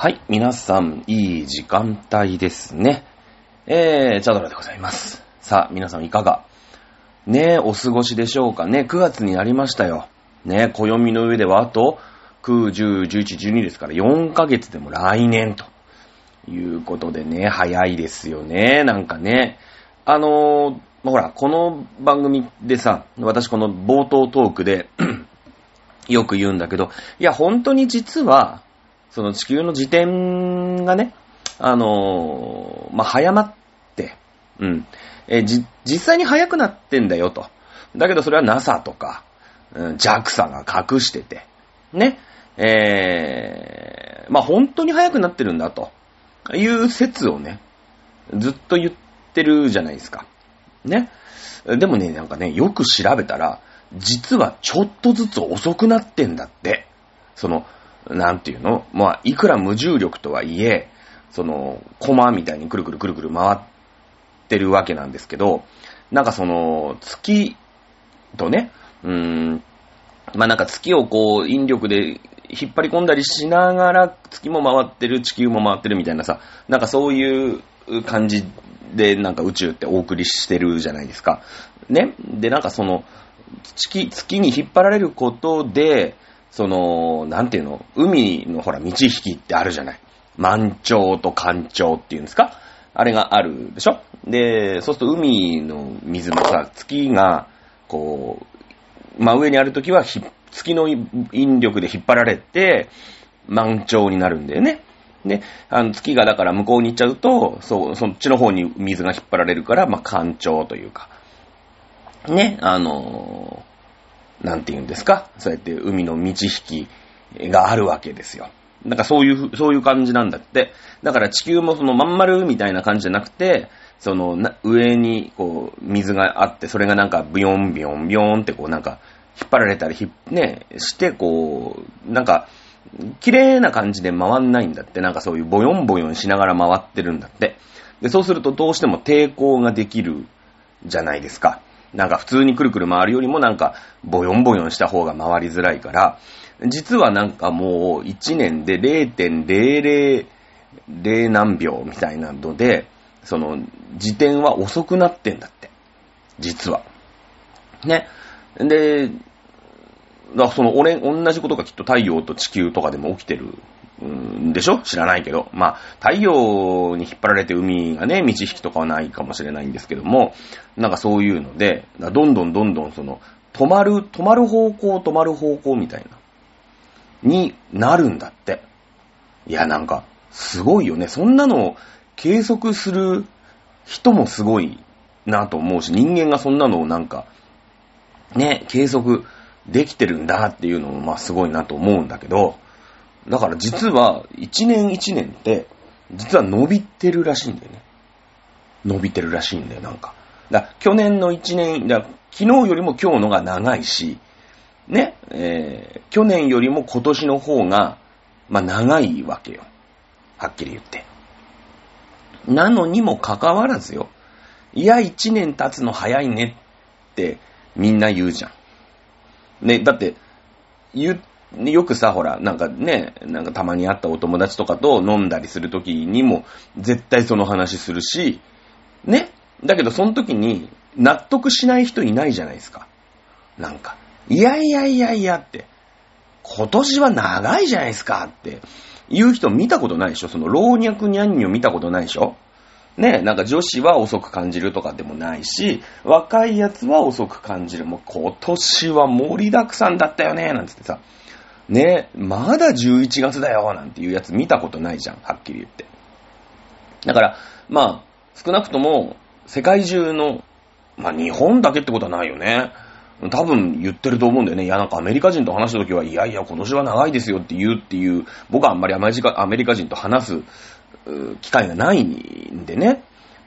はい、皆さん、いい時間帯ですね。えー、チャドラでございます。さあ、皆さんいかが？ねえ、お過ごしでしょうかね？9月になりましたよ。ねえ、暦の上ではあと、9、10、11、12ですから、4ヶ月でも来年ということでね、早いですよね。なんかね。あのー、ほら、この番組でさ、私この冒頭トークで、よく言うんだけど、いや、本当に実は、その地球の自転がね、あのーまあ、早まって、うん。えじ、実際に早くなってんだよと。だけどそれは NASA とか、うん、JAXA が隠してて、ね。えー、まあ、本当に早くなってるんだという説をね、ずっと言ってるじゃないですか。ね。でもね、なんかね、よく調べたら、実はちょっとずつ遅くなってんだって。その、なんていうの？まあ、いくら無重力とはいえ、その、コマみたいにくるくるくるくる回ってるわけなんですけど、なんかその、月とね、うーん、まあなんか月をこう、引力で引っ張り込んだりしながら、月も回ってる、地球も回ってるみたいなさ、なんかそういう感じで、なんか宇宙ってお送りしてるじゃないですか。ね？で、なんかその、月、月に引っ張られることで、その、なんていうの、海のほら、満ち引きってあるじゃない。満潮と干潮っていうんですか？あれがあるでしょ？で、そうすると海の水もさ、月が、こう、真上にあるときは、月の引力で引っ張られて、満潮になるんだよね。で、あの月がだから向こうに行っちゃうと、そう、そっちの方に水が引っ張られるから、まあ、干潮というか、ね、あのなんて言うんですか？そうやって海の満ち引きがあるわけですよ。なんかそういう、そういう感じなんだって。だから地球もそのまん丸みたいな感じじゃなくて、その上にこう水があって、それがなんかビヨンビヨンビヨンってこうなんか引っ張られたりひ、ね、してこう、なんか綺麗な感じで回んないんだって。なんかそういうボヨンボヨンしながら回ってるんだって。で、そうするとどうしても抵抗ができるじゃないですか。なんか普通にくるくる回るよりもなんかボヨンボヨンした方が回りづらいから、実はなんかもう1年で0.000何秒みたいなので、その時点は遅くなってんだって。実は。ね。で、だその俺、同じことがきっと太陽と地球とかでも起きてるでしょ？知らないけど。まあ、太陽に引っ張られて海がね、満ち引きとかはないかもしれないんですけども、なんかそういうので、どんどんどんどんその、止まる、止まる方向、止まる方向みたいな、になるんだって。いや、なんか、すごいよね。そんなのを計測する人もすごいなと思うし、人間がそんなのをなんか、ね、計測できてるんだっていうのも、まあすごいなと思うんだけど、だから実は、一年一年って、実は伸びてるらしいんだよね。伸びてるらしいんだよ、なんか。だ去年の一年、だ昨日よりも今日のが長いし、ね、えー、去年よりも今年の方が、まあ長いわけよ。はっきり言って。なのにもかかわらずよ。いや、一年経つの早いねってみんな言うじゃん。ね、だって、言う、よくさ、ほら、なんかね、なんかたまに会ったお友達とかと飲んだりするときにも、絶対その話するし、ね。だけど、その時に、納得しない人いないじゃないですか。なんか、いやいやいやいやって、今年は長いじゃないですかって、言う人見たことないでしょその老若にゃんにを見たことないでしょねなんか女子は遅く感じるとかでもないし、若いやつは遅く感じる。もう今年は盛りだくさんだったよねなんつってさ、ねまだ11月だよなんていうやつ見たことないじゃん、はっきり言って。だから、まあ、少なくとも、世界中の、まあ日本だけってことはないよね。多分言ってると思うんだよね。いや、なんかアメリカ人と話した時は、いやいや、今年は長いですよって言うっていう、僕はあんまりアメリカアメリカ人と話す機会がないんでね。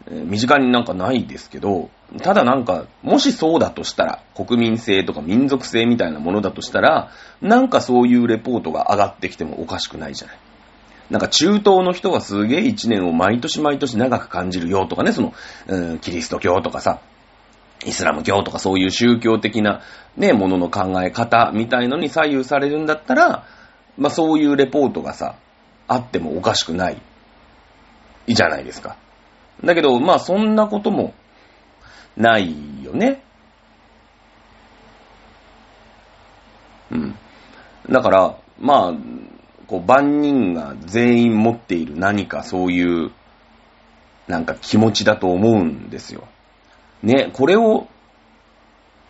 身近になんかないですけど、ただなんか、もしそうだとしたら、国民性とか民族性みたいなものだとしたら、なんかそういうレポートが上がってきてもおかしくないじゃない。なんか中東の人はすげえ一年を毎年毎年長く感じるよとかね、その、うん、キリスト教とかさ、イスラム教とかそういう宗教的なね、ものの考え方みたいのに左右されるんだったら、まあそういうレポートがさ、あってもおかしくない、いいじゃないですか。だけど、まあそんなこともないよね。うん。だから、まあ、こう、万人が全員持っている何かそういう、なんか気持ちだと思うんですよ。ね、これを、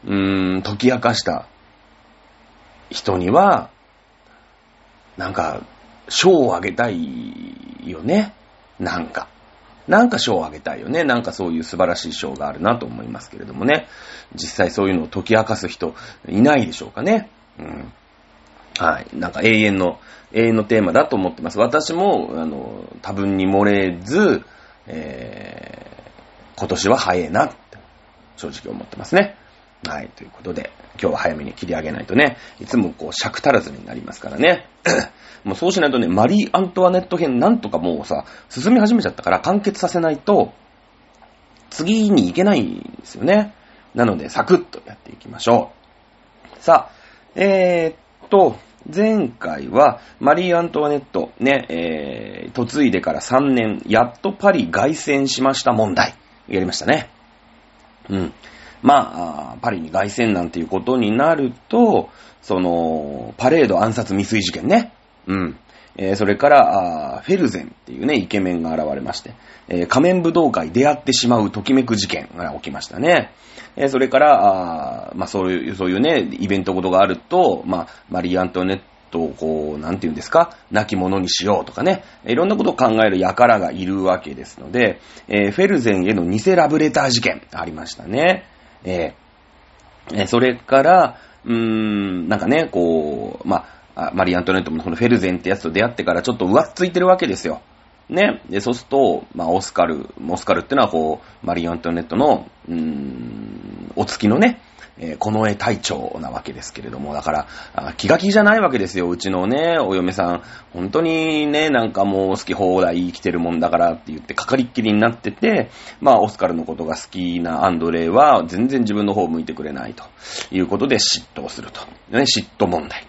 うーん、解き明かした人には、なんか、賞をあげたいよね。なんか。なんか賞をあげたいよね。なんかそういう素晴らしい賞があるなと思いますけれどもね。実際そういうのを解き明かす人いないでしょうかね。うん。はい。なんか永遠の、永遠のテーマだと思ってます。私も、あの、多分に漏れず、えー、今年は早いなって、正直思ってますね。はい。ということで、今日は早めに切り上げないとね、いつもこう尺足らずになりますからね。もうそうしないとね、マリー・アントワネット編なんとかもうさ、進み始めちゃったから完結させないと、次に行けないんですよね。なので、サクッとやっていきましょう。さあ、えー、っと、前回は、マリー・アントワネット、ね、えー、嫁いでから3年、やっとパリ凱旋しました問題、やりましたね。うん。まあ、パリに凱旋なんていうことになると、その、パレード暗殺未遂事件ね。うん。えー、それから、フェルゼンっていうね、イケメンが現れまして、えー、仮面武道会出会ってしまうときめく事件が起きましたね。えー、それから、あまあそういう、そういうね、イベントごとがあると、まあ、マリー・アントネットをこう、なんて言うんですか、亡き者にしようとかね、いろんなことを考える輩がいるわけですので、えー、フェルゼンへの偽ラブレター事件ありましたね。えー、それから、うーん、なんかね、こう、まあ、マリー・アントネットもこのフェルゼンってやつと出会ってからちょっと浮ついてるわけですよ。ね。で、そうすると、まあ、オスカル、オスカルってのはこう、マリー・アントネットの、うーん、お月のね、えー、この絵隊長なわけですけれども、だから、気が気じゃないわけですよ、うちのね、お嫁さん。本当にね、なんかもう好き放題生きてるもんだからって言ってかかりっきりになってて、まあ、オスカルのことが好きなアンドレイは全然自分の方を向いてくれないということで嫉妬すると。ね、嫉妬問題。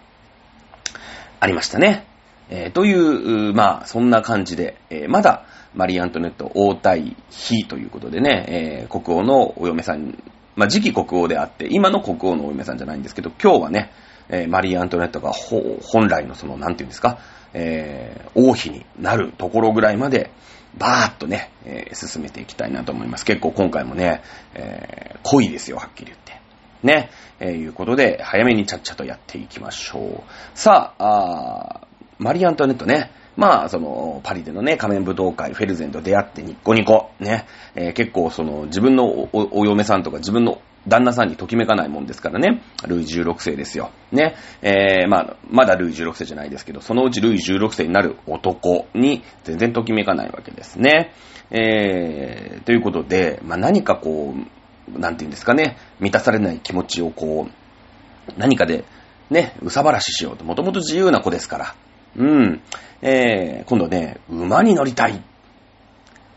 ありましたね。えー、という、まあ、そんな感じで、えー、まだ、マリー・アントネット王太妃ということでね、えー、国王のお嫁さんまあ、次期国王であって、今の国王のお嫁さんじゃないんですけど、今日はね、えー、マリー・アントネットが本来のその、なんていうんですか、えー、王妃になるところぐらいまで、バーッとね、えー、進めていきたいなと思います。結構今回もね、えー、濃いですよ、はっきり言って。ね、えー、いうことで、早めにちゃっちゃとやっていきましょう。さあ、あマリー・アントネットね、まあ、その、パリでのね、仮面舞踏会、フェルゼンと出会ってニッコニコ、ね、えー、結構その、自分のおお嫁さんとか自分の旦那さんにときめかないもんですからね、ルイ16世ですよ。ね、えー、まあ、まだルイ16世じゃないですけど、そのうちルイ16世になる男に全然ときめかないわけですね。えー、ということで、まあ、何かこう、なんていうんですかね、満たされない気持ちをこう、何かで、ね、うさばらししようと。もともと自由な子ですから。うん。えー、今度ね、馬に乗りたい。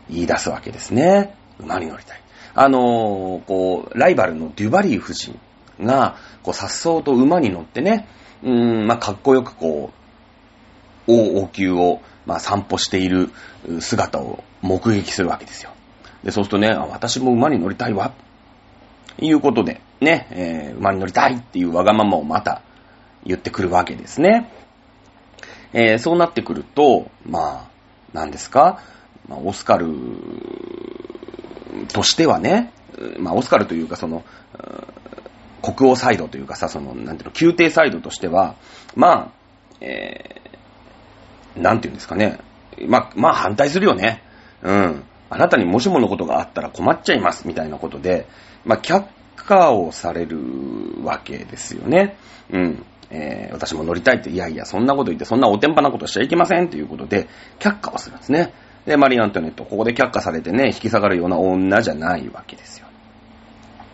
言い出すわけですね。馬に乗りたい。あのー、こう、ライバルのデュバリー夫人が、こう、颯爽と馬に乗ってね、うーん、まあ、かっこよくこう、王王宮を、まあ、散歩している姿を目撃するわけですよ。で、そうするとね、私も馬に乗りたいわ。いうことで、ね、えー、馬に乗りたいっていうわがままをまた言ってくるわけですね。えー、そうなってくると、まあ、何ですか、まあ、オスカルとしてはね、まあ、オスカルというか、その、国王サイドというかさ、その、なんていうの、宮廷サイドとしては、まあ、えー、なんていうんですかね、まあ、まあ反対するよね。うん。あなたにもしものことがあったら困っちゃいます、みたいなことで、まあ、却下をされるわけですよね。うん。えー、私も乗りたいって、いやいや、そんなこと言って、そんなおてんぱなことしちゃいけませんということで、却下をするんですね。で、マリー・アントネット、ここで却下されてね、引き下がるような女じゃないわけですよ。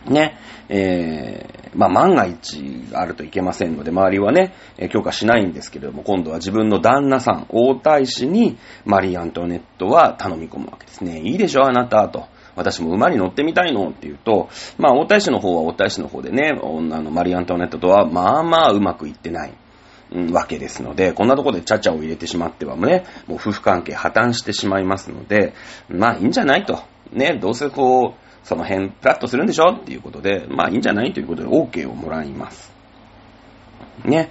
ね。えー、まあ、万が一あるといけませんので、周りはね、許可しないんですけれども、今度は自分の旦那さん、王太子に、マリー・アントネットは頼み込むわけですね。いいでしょ、あなた、と。私も馬に乗ってみたいのって言うと、まあ、大太子の方は大太子の方でね、女のマリ・アントワネットとは、まあまあうまくいってない。わけですので、こんなところでチャチャを入れてしまってはね、もう夫婦関係破綻してしまいますので、まあいいんじゃないと。ね、どうせこう、その辺プラッとするんでしょっていうことで、まあいいんじゃないということで OK をもらいます。ね。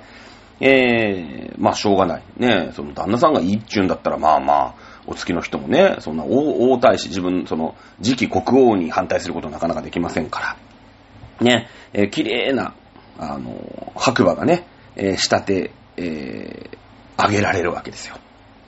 えー、まあしょうがない。ね、その旦那さんがいいっちゅうんだったら、まあまあ、お付きの人もね、そんな王太子、自分、その、次期国王に反対することはなかなかできませんから。ね、えー綺麗な、あの、白馬がね、えー仕立て、えー、あげられるわけですよ。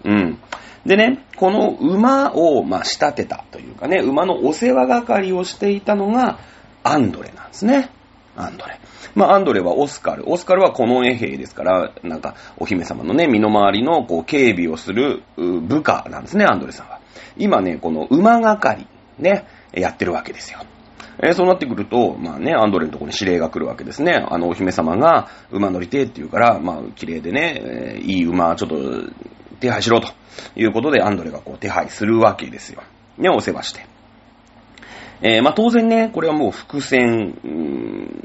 うん。でね、この馬を、まあ、仕立てたというかね、馬のお世話係をしていたのが、アンドレなんですね。アンドレ。まあ、アンドレはオスカル。オスカルは近衛兵ですから、なんか、お姫様のね、身の回りの、こう、警備をする部下なんですね、アンドレさんは。今ね、この馬係、ね、やってるわけですよ。えーそうなってくると、まあね、アンドレのところに指令が来るわけですね。あの、お姫様が馬乗りてえって言うから、まあ、綺麗でね、えーいい馬、ちょっと手配しろということで、アンドレがこう手配するわけですよ。ね、お世話して。えーまあ当然ね、これはもう伏線、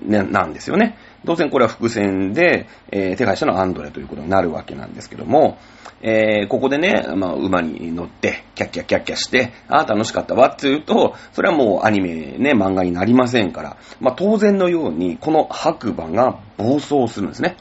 ねなんですよね。当然これは伏線で、えー手配しのアンドレということになるわけなんですけども、えーここでね、まあ、馬に乗って、キャッキャッキャッキャして、ああ、楽しかったわって言うと、それはもうアニメね、漫画になりませんから、まあ当然のように、この白馬が暴走するんですね。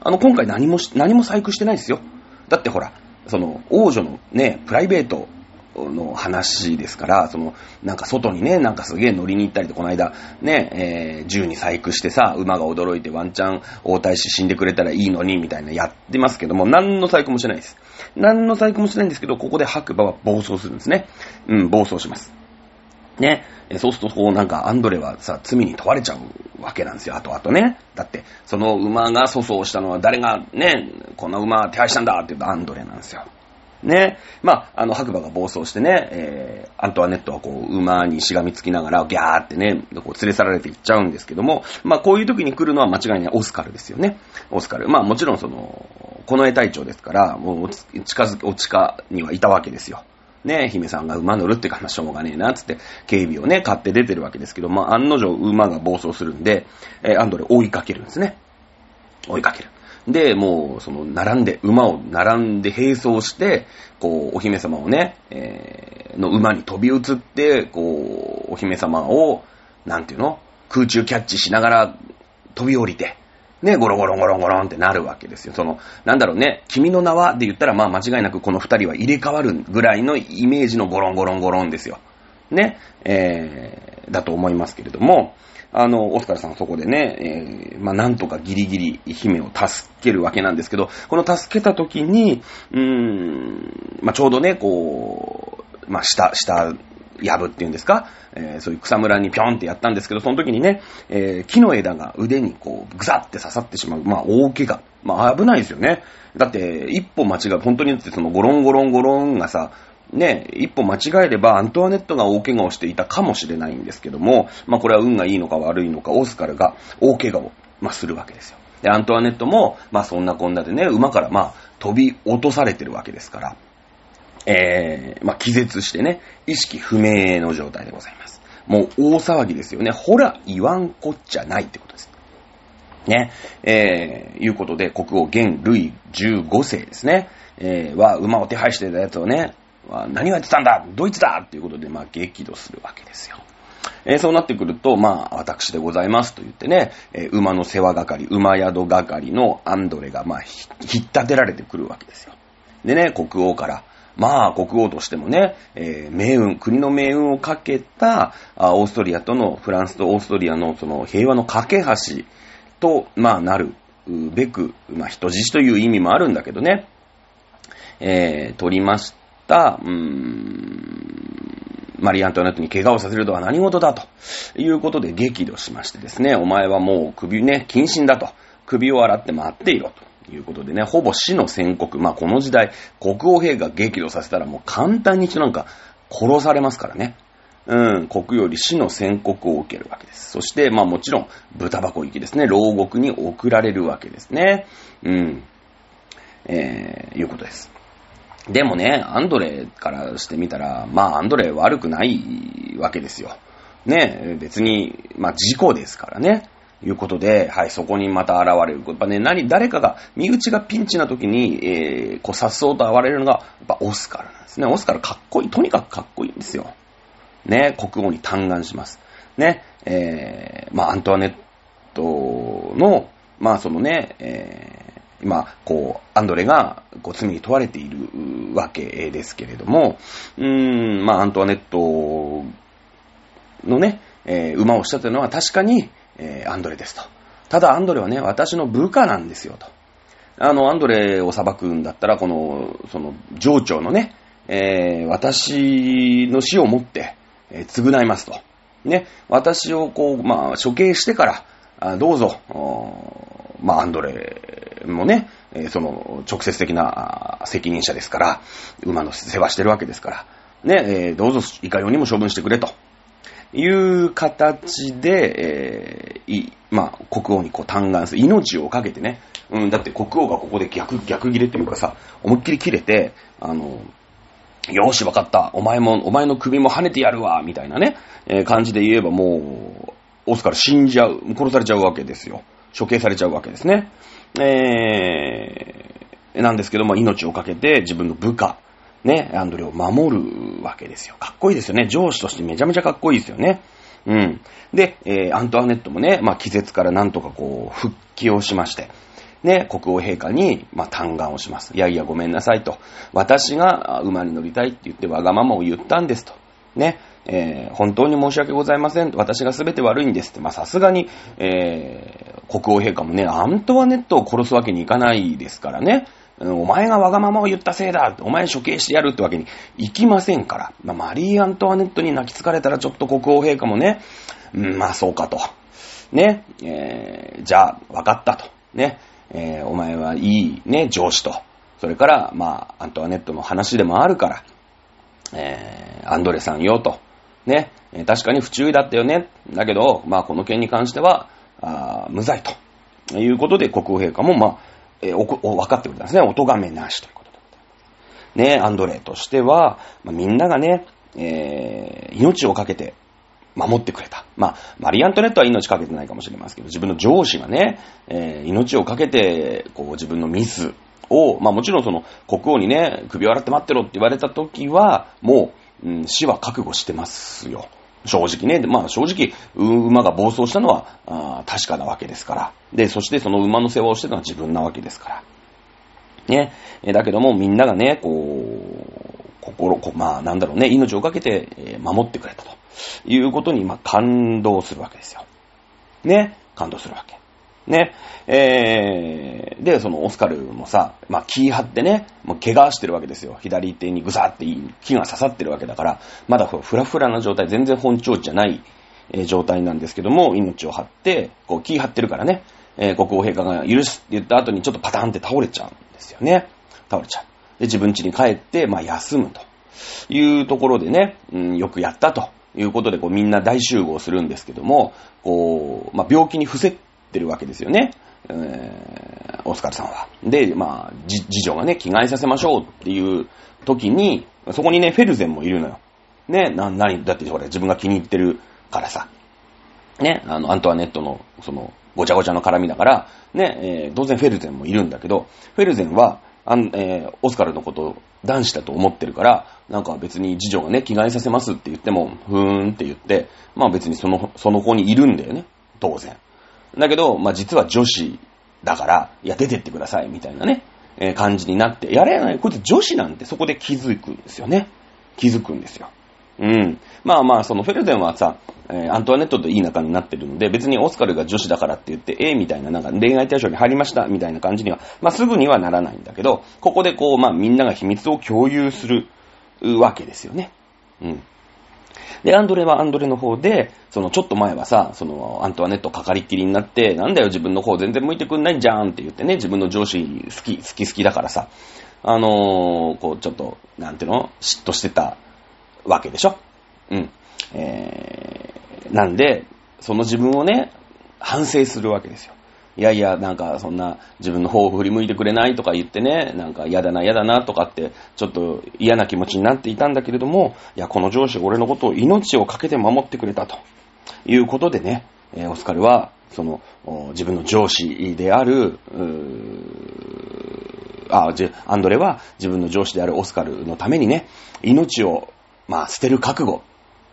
あの、今回何も、何も細工してないですよ。だってほら、その、王女のね、プライベートの話ですから、その、なんか外にね、なんかすげえ乗りに行ったりと、この間、ね、えー銃に細工してさ、馬が驚いてワンチャン王太子死んでくれたらいいのに、みたいなやってますけども、何の細工もしないです。何の細工もしてないんですけど、ここで白馬は暴走するんですね。うん、暴走します。ね。そうすると、こう、なんか、アンドレはさ、罪に問われちゃうわけなんですよ、後々ね。だって、その馬が粗相したのは誰がね、この馬手配したんだって言うとアンドレなんですよ。ね。まあ、あの、白馬が暴走してね、えー、アントワネットはこう、馬にしがみつきながら、ギャーってね、こう、連れ去られていっちゃうんですけども、まあ、こういう時に来るのは間違いないオスカルですよね。オスカル。まあ、もちろんその、この絵隊長ですから、もう、近づき、お近にはいたわけですよ。ね、姫さんが馬乗るっていうか、まあ、しょうがねえな、つって、警備をね、買って出てるわけですけど、まあ、案の定馬が暴走するんで、えーアンドレ追いかけるんですね。追いかける。で、もう、その、並んで、馬を並んで並走して、こう、お姫様をね、えーの馬に飛び移って、こう、お姫様を、なんていうの空中キャッチしながら飛び降りて、ね、ゴロゴロゴロゴロンってなるわけですよ。その、なんだろうね、君の名はで言ったら、まあ間違いなくこの二人は入れ替わるぐらいのイメージのゴロンゴロンゴロンですよ。ね、えー、だと思いますけれども、あの、オスカルさんはそこでね、えー、まあなんとかギリギリ姫を助けるわけなんですけど、この助けた時に、うーん、まあちょうどね、こう、まあ下、下、やぶっていうんですか、えーそういう草むらにぴょんってやったんですけど、その時にね、えー木の枝が腕にこう、ぐさって刺さってしまう。まあ、大怪我。まあ、危ないですよね。だって、一歩間違う、本当にってそのゴロンゴロンゴロンがさ、ね、一歩間違えればアントワネットが大怪我をしていたかもしれないんですけども、まあこれは運がいいのか悪いのか、オスカルが大怪我を、まあ、するわけですよ。で、アントワネットも、まあそんなこんなでね、馬からまあ飛び落とされてるわけですから、えー、まあ気絶してね、意識不明の状態でございます。もう大騒ぎですよね。ほら、言わんこっちゃないってことです。ね、えー、いうことで、国王元ルイ15世ですね、えー、は馬を手配してたやつをね、何をやってたんだドイツだっていうことで、まあ、激怒するわけですよ。えーそうなってくると、まあ、私でございますと言ってね、えー馬の世話係、馬宿係のアンドレが、まあ、ひ引っ立てられてくるわけですよ。でね、国王から、まあ、国王としてもね、えー命運、国の命運をかけた、あオーストリアとの、フランスとオーストリアのその平和の架け橋と、まあ、なるべく、まあ、人質という意味もあるんだけどね、えー取りました、うーん、マリ・アントワネットに怪我をさせるとは何事だということで激怒しましてですね、お前はもう首ね、謹慎だと。首を洗って待っていろということでね、ほぼ死の宣告。まあこの時代、国王陛下激怒させたらもう簡単に人なんか殺されますからね。うん、国より死の宣告を受けるわけです。そして、まあもちろん、豚箱行きですね、牢獄に送られるわけですね。うん、えー、いうことです。でもね、アンドレからしてみたら、まあアンドレ悪くないわけですよ。ね、別に、まあ事故ですからね。いうことで、はい、そこにまた現れる。やっぱね、何、誰かが、身内がピンチな時に、えー、こう、さっそうと現れるのが、やっぱオスカルなんですね。オスカルかっこいい。とにかくかっこいいんですよ。ね、国王に嘆願します。ね、えー、まあ、アントワネットの、まあ、そのね、えー、今、こう、アンドレが、こう、罪に問われているわけですけれども、うーん、まあ、アントワネットのね、えー、馬をしたというのは確かに、えー、アンドレですと。ただアンドレはね、私の部下なんですよと。あの、アンドレを裁くんだったら、この、その、上長のね、えー、私の死をもって、え、償いますと。ね、私をこう、まあ、処刑してから、あどうぞ、まあ、アンドレもね、その、直接的な責任者ですから、馬の世話してるわけですから、ね、どうぞいかようにも処分してくれと。いう形で、えー、い、まあ、国王にこう嘆願する。命をかけてね。うん、だって国王がここで逆、逆切れというかさ、思いっきり切れて、あの、よし、わかった。お前も、お前の首も跳ねてやるわ、みたいなね、えー、感じで言えばもう、オスカル死んじゃう、殺されちゃうわけですよ。処刑されちゃうわけですね。えー、なんですけども、命をかけて自分の部下、ね、アンドレを守るわけですよ。かっこいいですよね。上司としてめちゃめちゃかっこいいですよね。うん。で、えー、アントワネットもね、まあ、気絶からなんとかこう、復帰をしまして、ね、国王陛下に、まあ、嘆願をします。いやいや、ごめんなさいと。私が馬に乗りたいって言ってわがままを言ったんですと。ね、えー、本当に申し訳ございません。私が全て悪いんですって。まあ、さすがに、えー、国王陛下もね、アントワネットを殺すわけにいかないですからね。お前がわがままを言ったせいだお前処刑してやるってわけにいきませんから。まあ、マリー・アントワネットに泣きつかれたらちょっと国王陛下もね、うん、まあそうかと。ね、えー、じゃあ、わかったと。ね、えー、お前はいいね、上司と。それから、まあ、アントワネットの話でもあるから、えー、アンドレさんよと。ね、確かに不注意だったよね。だけど、まあ、この件に関しては、あ無罪と。いうことで、国王陛下も、まあ、えー、お、お、分かってくれたんですね。お咎めなしということで。ね、アンドレとしては、まあ、みんながね、えー、命をかけて守ってくれた。まあ、マリー・アントネットは命かけてないかもしれませんけど、自分の上司がね、えー、命をかけて、こう、自分のミスを、まあもちろんその、国王にね、首を洗って待ってろって言われた時は、もう、うん、死は覚悟してますよ。正直ね。まあ正直、馬が暴走したのはあ確かなわけですから。で、そしてその馬の世話をしてたのは自分なわけですから。ね。だけどもみんながね、こう、心、こまあなんだろうね、命をかけて、守ってくれたということに、まあ感動するわけですよ。ね。感動するわけ。ね。えー、で、そのオスカルもさ、まあ、気張ってね、もう怪我してるわけですよ。左手にぐさって木が刺さってるわけだから、まだフラフラな状態、全然本調子じゃない、え、状態なんですけども、命を張って、こう気張ってるからね、えー、国王陛下が許すって言った後にちょっとパターンって倒れちゃうんですよね。倒れちゃう。で、自分家に帰って、まあ、休むというところでね、うん、よくやったということで、こうみんな大集合するんですけども、こう、まあ、病気に伏せってるわけですよね。えー、オスカルさんは。で、まあ、次女がね、着替えさせましょうっていう時に、そこにね、フェルゼンもいるのよ。ね、な、なに、だってほら、自分が気に入ってるからさ。ね、あの、アントワネットの、その、ごちゃごちゃの絡みだから、ね、えー、当然フェルゼンもいるんだけど、フェルゼンは、あんえー、オスカルのことを男子だと思ってるから、なんか別に次女がね、着替えさせますって言っても、ふーんって言って、まあ別にその、その子にいるんだよね。当然。だけど、まあ、実は女子だから、いや、出てってください、みたいなね、えー、感じになって、やれない、こいつ女子なんてそこで気づくんですよね。気づくんですよ。うん。まあまあ、そのフェルデンはさ、えー、アントワネットといい仲になってるので、別にオスカルが女子だからって言って、えー、みたいな、なんか恋愛対象に入りました、みたいな感じには、まあすぐにはならないんだけど、ここでこう、まあみんなが秘密を共有するわけですよね。うん。で、アンドレはアンドレの方で、そのちょっと前はさ、そのアントワネットかかりっきりになって、なんだよ自分の方全然向いてくんないじゃんって言ってね、自分の上司好き、好き好きだからさ、あのー、こうちょっと、なんていうの嫉妬してたわけでしょ？うん。えー、なんで、その自分をね、反省するわけですよ。いやいや、なんかそんな自分の方を振り向いてくれないとか言ってね、なんか嫌だな嫌だなとかって、ちょっと嫌な気持ちになっていたんだけれども、いや、この上司俺のことを命をかけて守ってくれたということでね、えー、オスカルはその、自分の上司である、あ、じアンドレは自分の上司であるオスカルのためにね、命を、まあ、捨てる覚悟。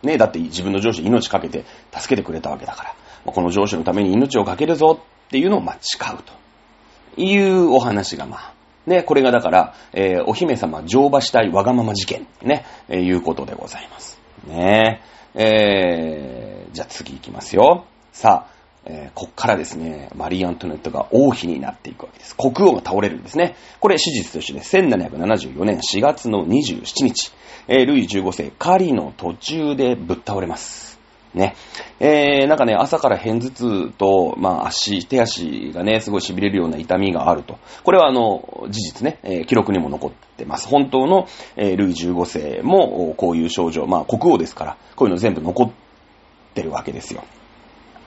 ね、だって自分の上司命かけて助けてくれたわけだから、この上司のために命をかけるぞっていうのを、まあ、誓うというお話が、まあ、ね、これがだから、えー、お姫様乗馬したいわがまま事件、ね、えー、いうことでございます。ねえー、じゃあ次行きますよ。さあ、えー、こっからですね、マリー・アントネットが王妃になっていくわけです。国王が倒れるんですね。これ史実として1774年4月の27日、えー、ルイ15世、狩りの途中でぶっ倒れます。ね。えー、なんかね、朝から片頭痛と、まあ足、手足がね、すごい痺れるような痛みがあると。これはあの、事実ね、えー、記録にも残ってます。本当の、えー、ルイ15世も、こういう症状、まあ国王ですから、こういうの全部残ってるわけですよ。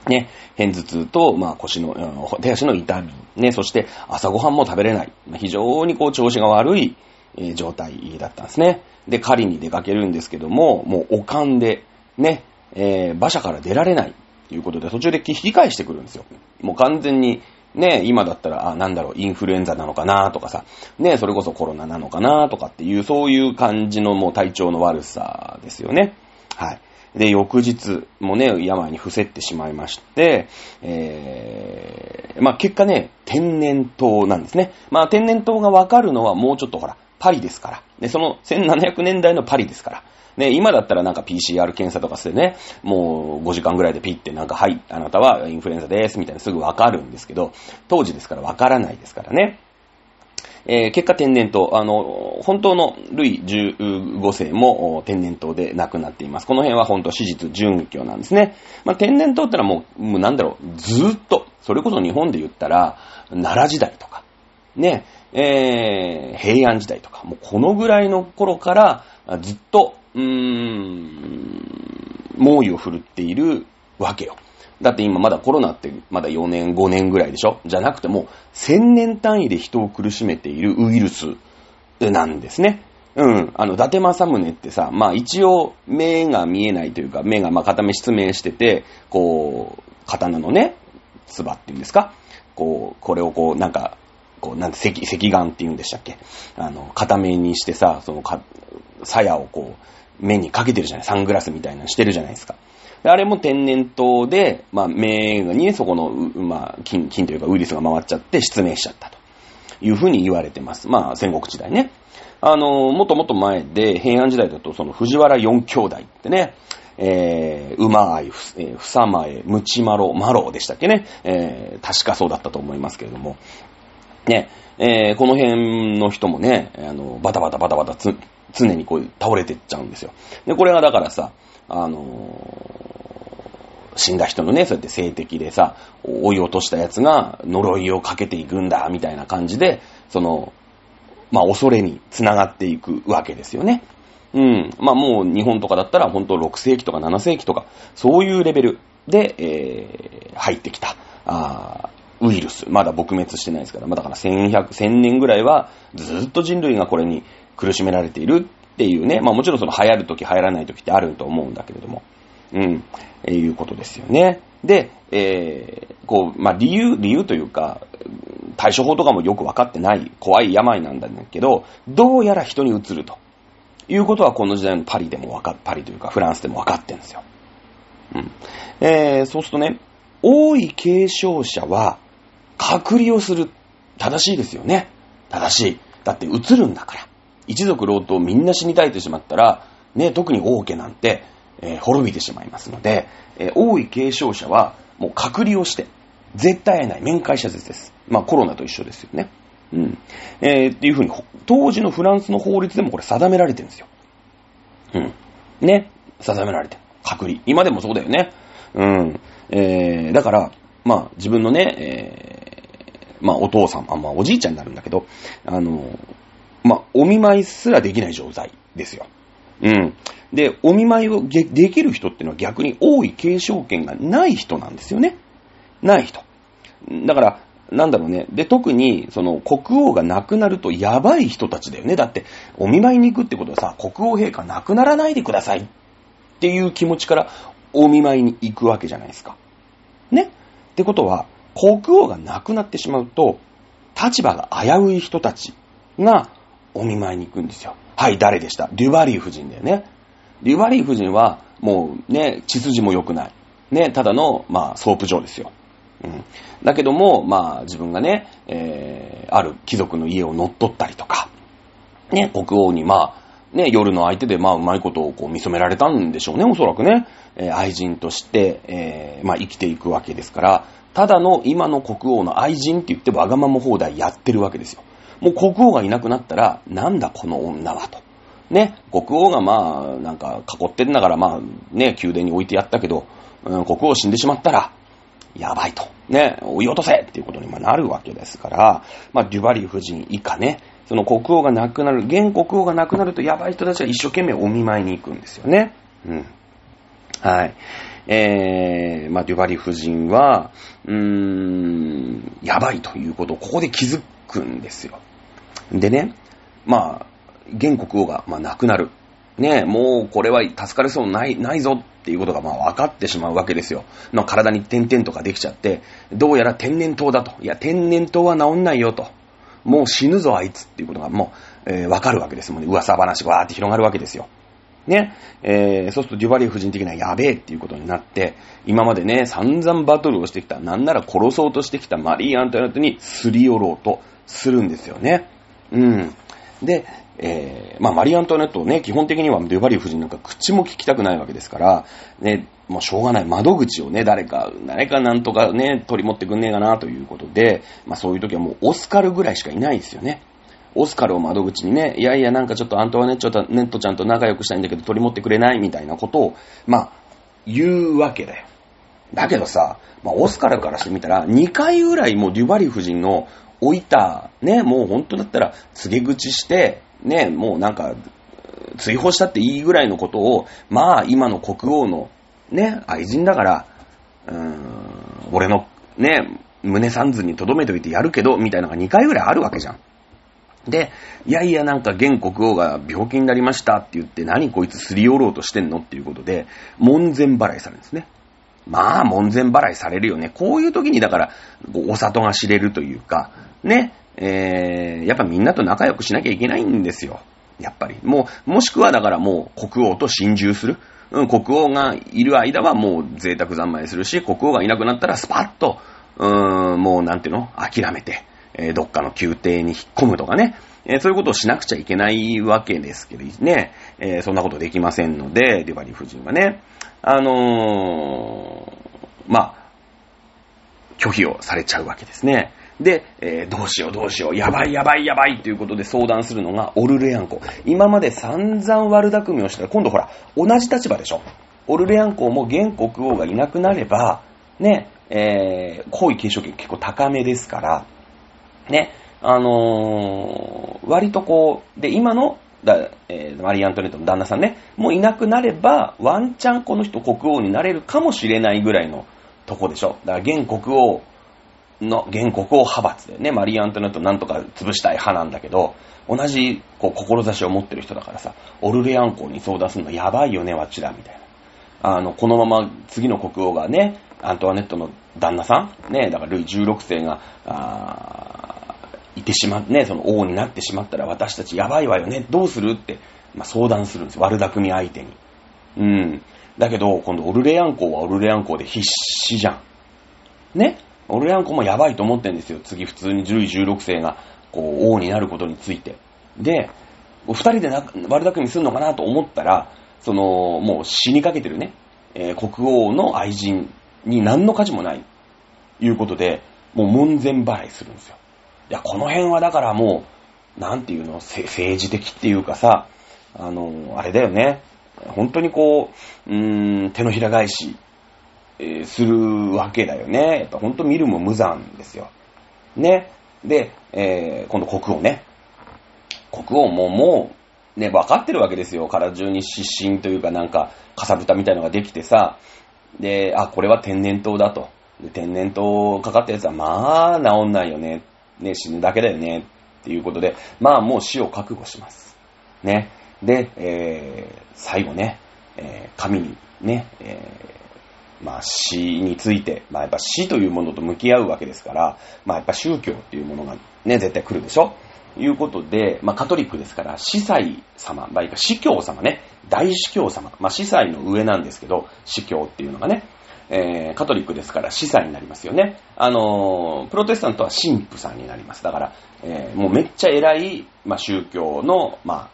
ね、片頭痛と、まあ、腰の、手足の痛み、ね、そして朝ごはんも食べれない。非常にこう調子が悪い、え、状態だったんですね。で、狩りに出かけるんですけども、もうおかんで、ね、えー、馬車から出られないということで、途中で引き返してくるんですよ。もう完全に、ね、今だったら、あ、なんだろう、インフルエンザなのかなとかさ、ね、それこそコロナなのかなとかっていう、そういう感じのもう体調の悪さですよね。はい。で、翌日もね、病に伏せってしまいまして、えー、まあ結果ね、天然痘なんですね。まあ天然痘がわかるのはもうちょっとほら、パリですから。で、その1700年代のパリですから。ね、今だったらなんか PCR 検査とかしてね、もう5時間ぐらいでピッてなんか、はい、あなたはインフルエンザです、みたいなすぐわかるんですけど、当時ですからわからないですからね。えー、結果天然痘、あの、本当のルイ15世も天然痘で亡くなっています。この辺は本当史実準拠なんですね。まあ、天然痘ってのはもう、もうなんだろう、ずっと、それこそ日本で言ったら、奈良時代とか、ね、えー、平安時代とか、もうこのぐらいの頃からずっと、うーん、猛威を振るっているわけよ。だって今まだコロナってまだ4年、5年ぐらいでしょ？じゃなくても、1000年単位で人を苦しめているウイルスなんですね。うん。あの、伊達政宗ってさ、まあ一応目が見えないというか、目がまあ片目失明してて、こう、刀のね、唾っていうんですか？こう、これをこう、なんか、こう、なんて、赤、赤眼って言うんでしたっけ？あの、片目にしてさ、そのか、鞘をこう、目にかけてるじゃない？サングラスみたいなのしてるじゃないですか。あれも天然痘で、まあ、目にそこの、まあ、菌、菌というかウイルスが回っちゃって失明しちゃったというふうに言われてます。まあ、戦国時代ね。あの、もっともっと前で、平安時代だと、その藤原四兄弟ってね、えー、馬愛、えー、ふさまえ、むちまろ、まろでしたっけね。えー、確かそうだったと思いますけれども。ね、えー、この辺の人もね、あの、バタバタバタバタつ、常にこう倒れてっちゃうんですよ。で、これがだからさ、あのー、死んだ人のね、そうやって性的でさ、追い落としたやつが呪いをかけていくんだ、みたいな感じで、その、まあ、恐れに繋がっていくわけですよね。うん。まあ、もう日本とかだったら本当6世紀とか7世紀とか、そういうレベルで、えー、入ってきた、あウイルス。まだ撲滅してないですから。まあ、だから1100、1000年ぐらいはずっと人類がこれに苦しめられているっていうね、まあもちろんその流行るとき流行らないときってあると思うんだけれども、うん、え、いうことですよね。で、えー、こう、まあ理由、理由というか、対処法とかもよくわかってない怖い病なんだけど、どうやら人に移るということはこの時代のパリでもわか、パリというかフランスでもわかってんですよ。うん。えー、そうするとね、多い軽症者は隔離をする。正しいですよね。正しい。だって移るんだから。一族老頭みんな死に絶えてしまったら、ね、特に王家なんて、えー、滅びてしまいますので、えー、王位継承者はもう隔離をして、絶対会えない面会者説です。まあコロナと一緒ですよね。うん。えー、っていうふうに、当時のフランスの法律でもこれ定められてるんですよ。うん。ね。定められてる。隔離。今でもそうだよね。うん。えー、だから、まあ自分のね、えー、まあお父さん、あまあおじいちゃんになるんだけど、あの、まあ、お見舞いすらできない状態ですよ。うん。で、お見舞いをできる人っていうのは逆に多い継承権がない人なんですよね。ない人。だから、なんだろうね。で、特に、その、国王が亡くなるとやばい人たちだよね。だって、お見舞いに行くってことはさ、国王陛下亡くならないでくださいっていう気持ちからお見舞いに行くわけじゃないですか。ね。ってことは、国王が亡くなってしまうと、立場が危うい人たちがお見舞いに行くんですよ。はい、誰でした？デュバリー夫人だよね。デュバリー夫人は、もうね、血筋も良くない。ね、ただの、まあ、ソープ嬢ですよ。うん。だけども、まあ、自分がね、えー、ある貴族の家を乗っ取ったりとか、ね、国王に、まあ、ね、夜の相手で、まあ、うまいことをこう見初められたんでしょうね、おそらくね。えー、愛人として、えー、まあ、生きていくわけですから、ただの今の国王の愛人って言ってわがまま放題やってるわけですよ。もう国王がいなくなったら、なんだこの女はと。ね、国王がまあ、なんか囲ってんだから、まあ、ね、宮殿に置いてやったけど、うん、国王死んでしまったら、やばいと。ね、追い落とせっていうことになるわけですから、まあ、デュバリー夫人以下ね、その国王が亡くなる、現国王が亡くなるとやばい人たちが一生懸命お見舞いに行くんですよね。うん。はい。えー、まあ、デュバリー夫人は、うーん、やばいということをここで気づくんですよ。でね、まあ、現国王が、まあ、亡くなる。ね、もうこれは助かれそうない、ないぞっていうことがまあ分かってしまうわけですよ。の体に点々とかできちゃって、どうやら天然痘だと。いや、天然痘は治んないよと。もう死ぬぞあいつっていうことがもう、えー、分かるわけですもんね。噂話がわーって広がるわけですよ。ね。えー、そうするとデュバリー夫人的にはやべえっていうことになって、今までね、散々バトルをしてきた、なんなら殺そうとしてきたマリー・アントワネットにすり寄ろうとするんですよね。うん。で、えー、まあ、マリー・アントワネットね、基本的にはデュバリー夫人なんか口も聞きたくないわけですから、ね、もうしょうがない窓口をね、誰か、誰かなんとかね、取り持ってくんねえかなということで、まあそういう時はもうオスカルぐらいしかいないですよね。オスカルを窓口にね、いやいやなんかちょっとアントワネットネットちゃんと仲良くしたいんだけど取り持ってくれないみたいなことを、まあ、言うわけだよ。だけどさ、まあ、オスカルからしてみたら、2回ぐらいもうデュバリー夫人の置いた、ね、もう本当だったら告げ口して、ね、もうなんか、追放したっていいぐらいのことを、まあ今の国王のね、愛人だから、うーん、俺のね、胸三寸に留めておいてやるけど、みたいなのが2回ぐらいあるわけじゃん。で、いやいやなんか現国王が病気になりましたって言って何こいつすり寄ろうとしてんのっていうことで、門前払いされるんですね。まあ、門前払いされるよね。こういう時にだから、お里が知れるというか、ね、えー、やっぱみんなと仲良くしなきゃいけないんですよ。やっぱり。もう、もしくはだからもう国王と心中する。うん、国王がいる間はもう贅沢三昧するし、国王がいなくなったらスパッと、うーん、もうなんていうの？諦めて、えー、どっかの宮廷に引っ込むとかね。えー、そういうことをしなくちゃいけないわけですけどね。えー、そんなことできませんので、デュバリー夫人はね。あの、まあ、拒否をされちゃうわけですね。で、えー、どうしようどうしよう、やばいやばいやばいということで相談するのがオルレアン公。今まで散々悪巧みをしたら、今度ほら、同じ立場でしょ。オルレアン公も現国王がいなくなれば、ね、えー、皇位継承権結構高めですから、ね、あのー、割とこう、で、今の、だえー、マリー・アントネットの旦那さんね、もういなくなれば、ワンチャンこの人国王になれるかもしれないぐらいのとこでしょ。だから現国王の原告を派閥でね、マリー・アントネットなんとか潰したい派なんだけど、同じこう志を持ってる人だからさ、オルレアン公に相談するのやばいよね、わっちら、みたいな。あの、このまま次の国王がね、アントワネットの旦那さん、ね、だからルイ16世が、あいてしまね、その王になってしまったら私たちやばいわよね、どうするって、まあ、相談するんですよ、悪巧み相手に。うん。だけど、今度オルレアン公はオルレアン公で必死じゃん。ね？オルレアン公もやばいと思ってんですよ。次普通にルイ16世が、こう、王になることについて。で、二人でな悪巧みするのかなと思ったら、その、もう死にかけてるね、えー、国王の愛人に何の価値もない、いうことで、もう門前払いするんですよ。いや、この辺はだからもう、なんていうの、政治的っていうかさ、あの、あれだよね。本当にこう、うーん、手のひら返しえー、するわけだよね。やっぱほんと見るも無残ですよ。ね。で、えー、今度国王ね。国王ももう、ね、分かってるわけですよ。体中に湿疹というかなんか、かさぶたみたいのができてさ。で、あ、これは天然痘だと。天然痘かかったやつは、まあ、治んないよね。ね、死ぬだけだよね。っていうことで、まあもう死を覚悟します。ね。で、えー、最後ね、えー、神にね、えーまあ死について、まあやっぱ死というものと向き合うわけですから、まあやっぱ宗教っていうものがね、絶対来るでしょ？いうことで、まあカトリックですから、司祭様、まあ司教様ね、大司教様、まあ司祭の上なんですけど、司教っていうのがね、えー、カトリックですから司祭になりますよね。あのー、プロテスタントは神父さんになります。だから、えー、もうめっちゃ偉い、まあ、宗教の、ま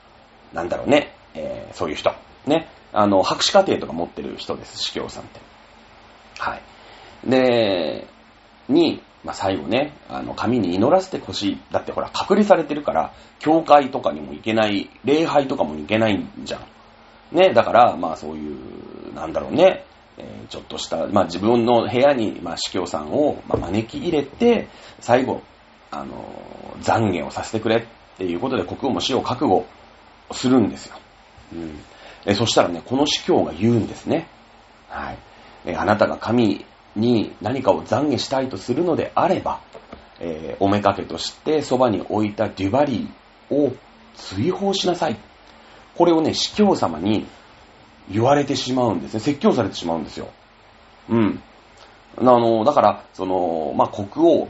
あ、なんだろうね、えー、そういう人。ね。あの、博士課程とか持ってる人です、司教さんって。はい。で、に、まあ、最後ね、あの、神に祈らせてほしい。だってほら、隔離されてるから、教会とかにも行けない、礼拝とかも行けないんじゃん。ね、だから、まあそういう、なんだろうね、えー、ちょっとした、まあ自分の部屋に、まあ司教さんを、まあ、招き入れて、最後、あの、懺悔をさせてくれっていうことで国王も死を覚悟するんですよ。うん。えそしたらね、この司教が言うんですね。はい。えあなたが神に何かを懺悔したいとするのであれば、えー、おめかけとしてそばに置いたデュバリーを追放しなさい。これをね、司教様に言われてしまうんですね。説教されてしまうんですよ。うん。あの、だから、その、まあ、国王っ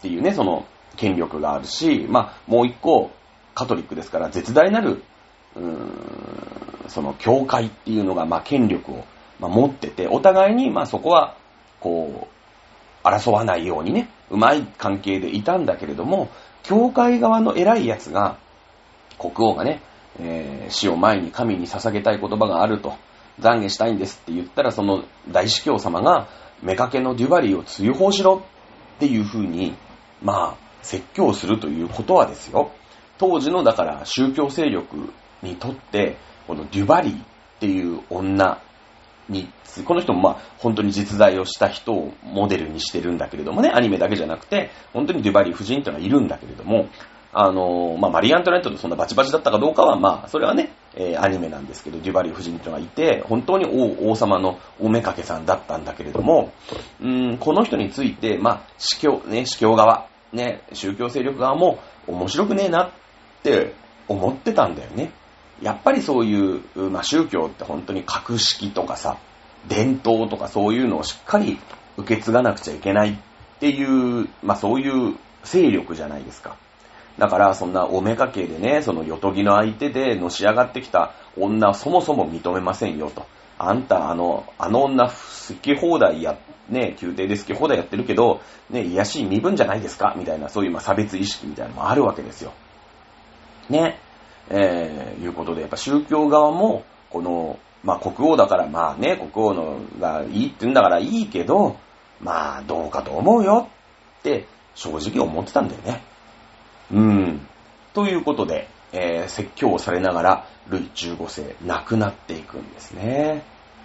ていうね、その、権力があるし、まあ、もう一個、カトリックですから、絶大なる、うーん、その、教会っていうのが、まあ、権力を、まあ、持ってて、お互いに、まあ、そこは、こう、争わないようにね、うまい関係でいたんだけれども、教会側の偉い奴が、国王がね、えー、死を前に神に捧げたい言葉があると、懺悔したいんですって言ったら、その大司教様が、妾のデュバリーを追放しろっていう風に、まあ、説教するということはですよ、当時のだから宗教勢力にとって、このデュバリーっていう女に、この人もまあ本当に実在をした人をモデルにしてるんだけれどもね、アニメだけじゃなくて、本当にデュバリー夫人っていうのはいるんだけれども、あの、まあ、マリー・アントネットとそんなバチバチだったかどうかは、まあ、それはね、えー、アニメなんですけど、デュバリー夫人というのがいて、本当に王王様のおめかけさんだったんだけれども、うん、この人について、まあ、司教、ね、司教側、ね、宗教勢力側も面白くねえなって思ってたんだよね。やっぱりそういう、まあ、宗教って本当に格式とかさ、伝統とかそういうのをしっかり受け継がなくちゃいけないっていう、まあそういう勢力じゃないですか。だから、そんなおめかけでね、そのよとぎの相手でのし上がってきた女はそもそも認めませんよと。あんた、あの、あの女好き放題や、ね、宮廷で好き放題やってるけど、ね、癒しい身分じゃないですかみたいな、そういうまあ差別意識みたいなのもあるわけですよ。ね。えー、いうことで、やっぱ宗教側も、この、まあ国王だからまあね、国王のがいいって言うんだからいいけど、まあどうかと思うよって正直思ってたんだよね。うん。ということで、えー、説教をされながら、ルイ15世、亡くなっていくんですね。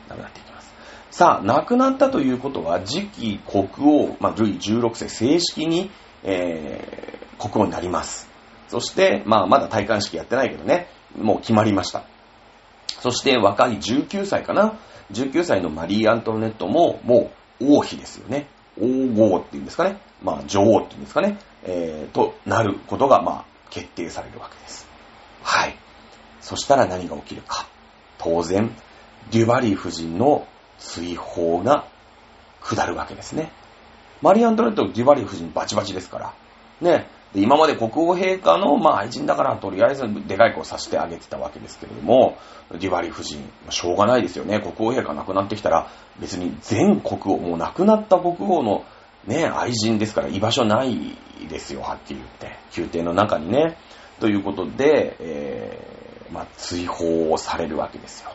亡くなっていきます。さあ、亡くなったということは、次期国王、まあ、ルイ16世、正式に、えー、国王になります。そして、まあ、まだ戴冠式やってないけどね、もう決まりました。そして、若い19歳かな。19歳のマリー・アントネットも、もう、王妃ですよね。王后っていうんですかね。まあ、女王っていうんですかね。えー、となることが、まあ、決定されるわけです。はい。そしたら何が起きるか。当然、デュバリー夫人の追放が下るわけですね。マリー・アントネットデュバリー夫人バチバチですから。ね。で今まで国王陛下の、まあ、愛人だからとりあえずでかい子をさしてあげてたわけですけれども、デュバリ夫人、しょうがないですよね。国王陛下亡くなってきたら、別に全国王、もう亡くなった国王のね、愛人ですから居場所ないですよ、はっきり言って。宮廷の中にね。ということで、えー、まあ、追放をされるわけですよ。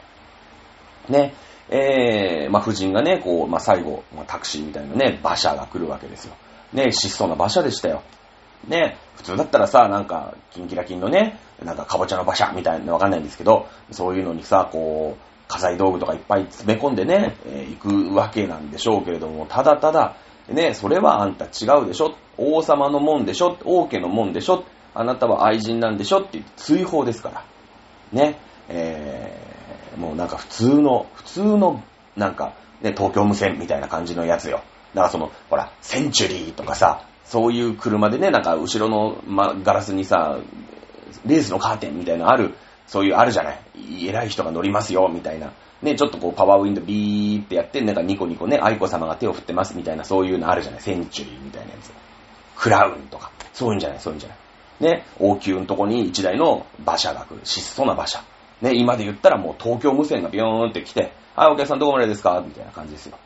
ね。えー、まあ、夫人がね、こう、まあ、最後、まあ、タクシーみたいなね、馬車が来るわけですよ。ね、質素な馬車でしたよ。ね、普通だったらさ、なんか、キンキラキンのね、なんか、かぼちゃの馬車みたいなわかんないんですけど、そういうのにさ、こう、家財道具とかいっぱい詰め込んでね、えー、行くわけなんでしょうけれども、ただただ、ね、それはあんた違うでしょ王様のもんでしょ王家のもんでしょあなたは愛人なんでしょって追放ですから。ね。えー、もうなんか普通の、普通の、なんか、ね、東京無線みたいな感じのやつよ。だからその、ほら、センチュリーとかさ、そういう車でね、なんか後ろの、ま、ガラスにさ、レースのカーテンみたいなのあるそういうあるじゃない。偉い人が乗りますよ、みたいな。ね、ちょっとこうパワーウィンドビーってやって、なんかニコニコね、愛子様が手を振ってますみたいな、そういうのあるじゃない。センチュリーみたいなやつ。クラウンとか。そういうんじゃない、そういうんじゃない。ね、王宮のとこに一台の馬車が来る。質素な馬車。ね、今で言ったらもう東京無線がビヨーンって来て、はい、お客さんどこまでですか？みたいな感じですよ。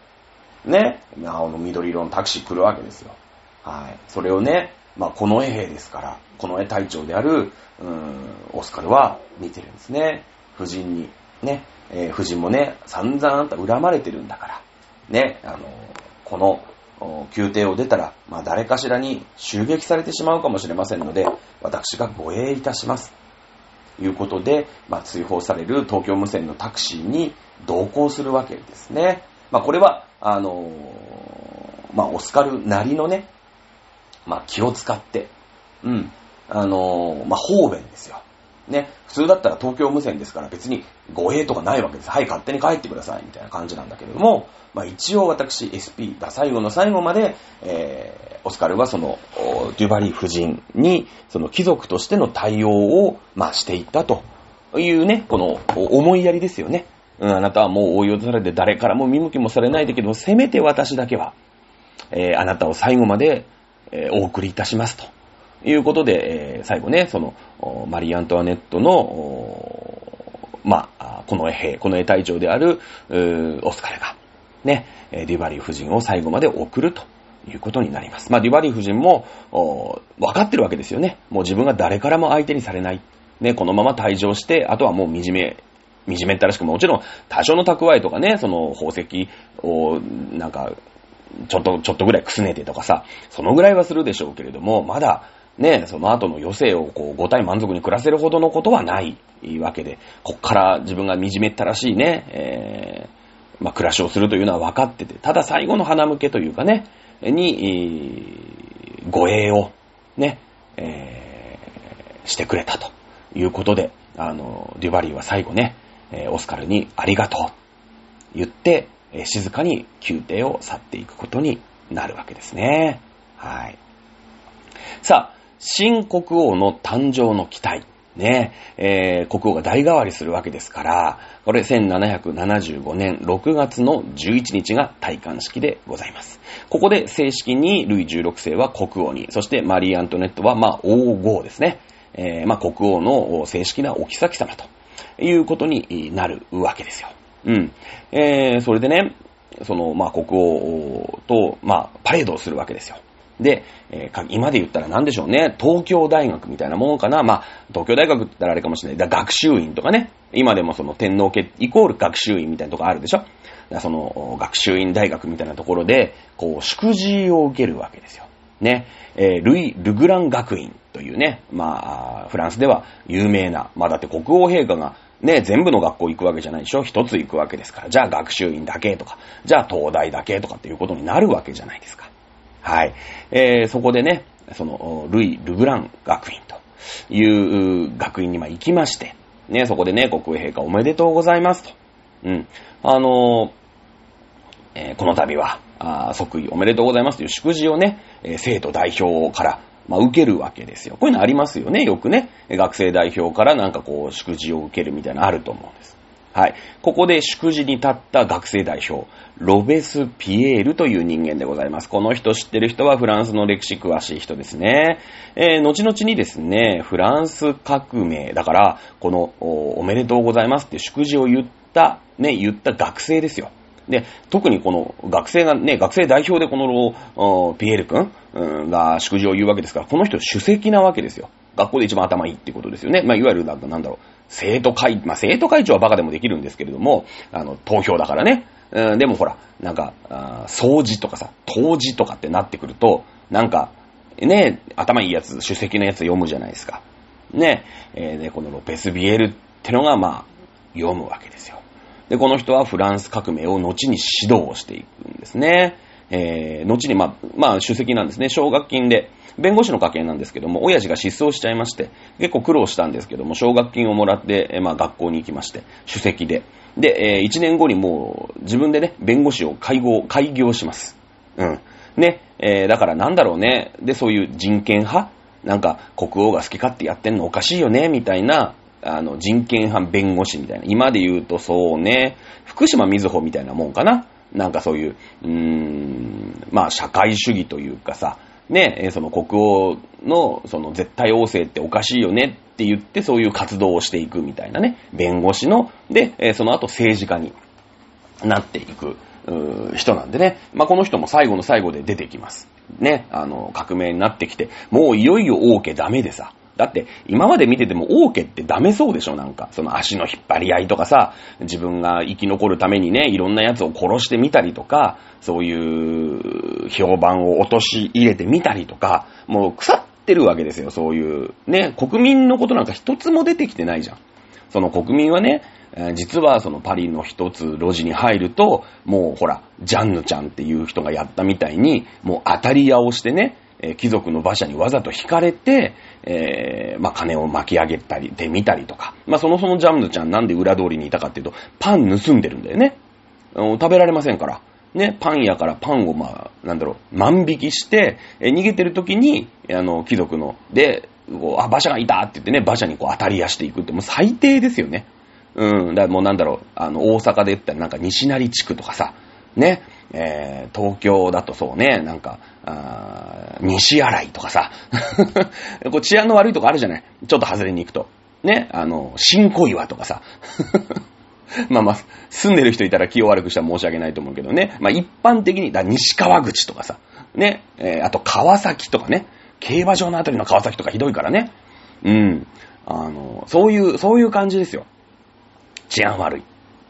ね、青の緑色のタクシー来るわけですよ。はい。それをね、まあ、この絵兵ですから、この絵隊長である、うん、オスカルは見てるんですね。夫人に。ね、えー、夫人もね、散々あんた恨まれてるんだから、ね、あの、この、宮廷を出たら、まあ、誰かしらに襲撃されてしまうかもしれませんので、私が護衛いたします。ということで、まあ、追放される東京無線のタクシーに同行するわけですね。まあ、これは、あのー、まあ、オスカルなりのね、まあ、気を使って、うん、あのー、まあ、方便ですよ。ね、普通だったら東京無線ですから別に護衛とかないわけです。はい、勝手に帰ってください、みたいな感じなんだけれども、まあ一応私 SP が最後の最後まで、えー、オスカルはその、デュバリー夫人に、その貴族としての対応を、まあしていったというね、この思いやりですよね。うん、あなたはもう追い落とされて誰からも見向きもされないだけど、せめて私だけは、えー、あなたを最後まで、え、お送りいたしますと。いうことで、え、最後ね、その、マリー・アントワネットの、まあ、この絵兵、この絵隊長である、オスカルが、ね、デュバリー夫人を最後まで送るということになります。まあ、デュバリー夫人も、分かってるわけですよね。もう自分が誰からも相手にされない。ね、このまま退場して、あとはもう惨め、惨めったらしくも、もちろん多少の蓄えとかね、その宝石を、なんか、ちょっと、ちょっとぐらいくすねてとかさ、そのぐらいはするでしょうけれども、まだ、ね、その後の余生をこう、五体満足に暮らせるほどのことはないわけで、こっから自分が惨めったらしいね、えー、まあ、暮らしをするというのは分かってて、ただ最後の花向けというかね、に、護衛を、ね、えー、してくれたということで、あの、デュバリーは最後ねえ、オスカルにありがとう、言って、静かに宮廷を去っていくことになるわけですね。はい。さあ、新国王の誕生の期待。ね、えー、国王が代替わりするわけですから、これ1775年6月の11日が戴冠式でございます。ここで正式にルイ16世は国王に、そしてマリー・アントネットはまあ王后ですね。えー、まあ国王の正式なお妃様ということになるわけですよ。うん。えー、それでね、その、まあ国王と、まあパレードをするわけですよ。で、えー、今で言ったら何でしょうね、東京大学みたいなものかな。まあ、東京大学って言ったらあれかもしれない。だ学習院とかね。今でもその天皇家イコール学習院みたいなとこあるでしょ。その学習院大学みたいなところで、こう、祝辞を受けるわけですよ。ね。えー、ルイ・ルグラン学院というね、まあ、フランスでは有名な、まあだって国王陛下がね、全部の学校行くわけじゃないでしょ？一つ行くわけですから。じゃあ学習院だけとか、じゃあ東大だけとかっていうことになるわけじゃないですか。はい。えー、そこでね、その、ルイ・ルグラン学院という学院にま行きまして、ね、そこでね、国営陛下おめでとうございますと。うん。あのえー、この度は、あ即位おめでとうございますという祝辞をね、えー、生徒代表から、まあ、受けるわけですよ。こういうのありますよね、よくね。学生代表からなんかこう、祝辞を受けるみたいなのあると思うんです。はい。ここで祝辞に立った学生代表、ロベスピエールという人間でございます。この人知ってる人はフランスの歴史詳しい人ですね。えー、後々にですね、フランス革命、だから、このお、おめでとうございますって祝辞を言った、ね、言った学生ですよ。で、特にこの学生がね、学生代表でこのピエール君、うん、が祝辞を言うわけですから、この人主席なわけですよ。学校で一番頭いいってことですよね。まあ、いわゆるなんだろう、生徒会、まあ、生徒会長はバカでもできるんですけれども、あの、投票だからね。うん、でもほら、なんか、掃除とかさ、当時とかってなってくると、なんか、ね、頭いいやつ、主席のやつ読むじゃないですか。ね、えー、で、このロペス・ビエルってのが、まあ、読むわけですよ。で、この人はフランス革命を後に指導していくんですね。えー、後に、まあ、まあ、主席なんですね。奨学金で、弁護士の家系なんですけども、親父が失踪しちゃいまして、結構苦労したんですけども、奨学金をもらって、まあ学校に行きまして、主席で。で、えー、1年後にもう自分でね、弁護士を開業、開業します。うん。ね、えー、だからなんだろうね。で、そういう人権派？なんか国王が好き勝手やってんのおかしいよね、みたいなあの、人権派弁護士みたいな。今で言うとそうね、福島みずほみたいなもんかな。なんかそういう、うーん、まあ社会主義というかさ、ね、その国王のその絶対王政っておかしいよねって言ってそういう活動をしていくみたいなね、弁護士の、で、その後政治家になっていく人なんでね、まあこの人も最後の最後で出てきます。ね、あの、革命になってきて、もういよいよ王家ダメでさ、だって、今まで見てても王家ってダメそうでしょなんか。その足の引っ張り合いとかさ、自分が生き残るためにね、いろんな奴を殺してみたりとか、そういう評判を落とし入れてみたりとか、もう腐ってるわけですよ、そういう。ね、国民のことなんか一つも出てきてないじゃん。その国民はね、実はそのパリの一つ路地に入ると、もうほら、ジャンヌちゃんっていう人がやったみたいに、もう当たり屋をしてね、え貴族の馬車にわざと引かれて、えー、まあ、金を巻き上げたり、で見たりとか。まあ、そのそのジャムズちゃんなんで裏通りにいたかっていうと、パン盗んでるんだよね。食べられませんから。ね、パン屋からパンをまあ、なんだろう、万引きして、え逃げてる時に、あの、貴族の、で、こうあ、馬車がいたって言ってね、馬車にこう当たりやしていくって、もう最低ですよね。うん、だもうなんだろう、あの、大阪で言ったらなんか西成地区とかさ、ね、えー、東京だとそうね、なんか、あ西新井とかさ、こう治安の悪いとこあるじゃない？ちょっと外れに行くと。ね、あの、新小岩とかさ。まあまあ、住んでる人いたら気を悪くしたら申し訳ないと思うけどね。まあ一般的に、だ西川口とかさ、ね、えー、あと川崎とかね、競馬場のあたりの川崎とかひどいからね。うん。あの、そういう、そういう感じですよ。治安悪い。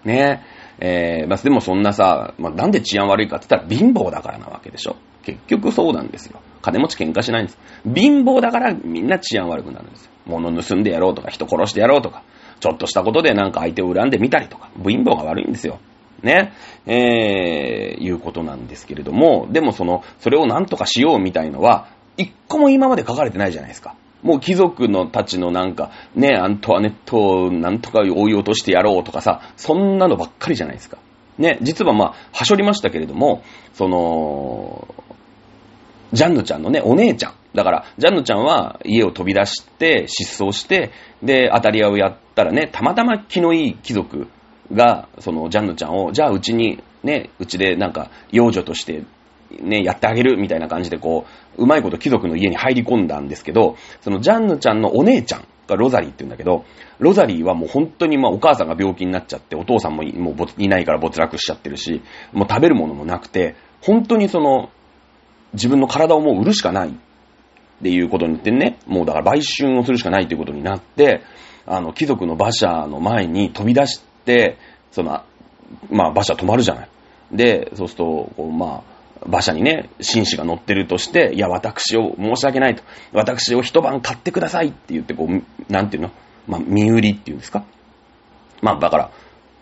ね？えー、まあ、でもそんなさ、まあ、なんで治安悪いかって言ったら貧乏だからなわけでしょ。結局そうなんですよ。金持ち喧嘩しないんです。貧乏だからみんな治安悪くなるんですよ。物盗んでやろうとか、人殺してやろうとか、ちょっとしたことでなんか相手を恨んでみたりとか、貧乏が悪いんですよ。ね。えー、いうことなんですけれども、でもその、それをなんとかしようみたいのは、一個も今まで書かれてないじゃないですか。もう貴族のたちのなんか、ね、アントワネットをなんとか追い落としてやろうとかさ、そんなのばっかりじゃないですか。ね、実はまあ、はしょりましたけれども、その、ジャンヌちゃんのね、お姉ちゃん。だから、ジャンヌちゃんは家を飛び出して、失踪して、で、当たり屋をやったらね、たまたま気のいい貴族が、その、ジャンヌちゃんを、じゃあうちに、ね、うちでなんか、幼女としてね、やってあげるみたいな感じでこう、うまいこと貴族の家に入り込んだんですけど、そのジャンヌちゃんのお姉ちゃんがロザリーって言うんだけど、ロザリーはもう本当にまあお母さんが病気になっちゃって、お父さんももういないから没落しちゃってるし、もう食べるものもなくて、本当にその、自分の体をもう売るしかないっていうことに言ってね、もうだから売春をするしかないということになって、あの、貴族の馬車の前に飛び出して、その、まあ馬車止まるじゃない。で、そうすると、こう、まあ、馬車にね、紳士が乗ってるとして、いや、私を申し訳ないと。私を一晩買ってくださいって言って、こう、なんていうの？まあ、身売りっていうんですか？まあ、だから、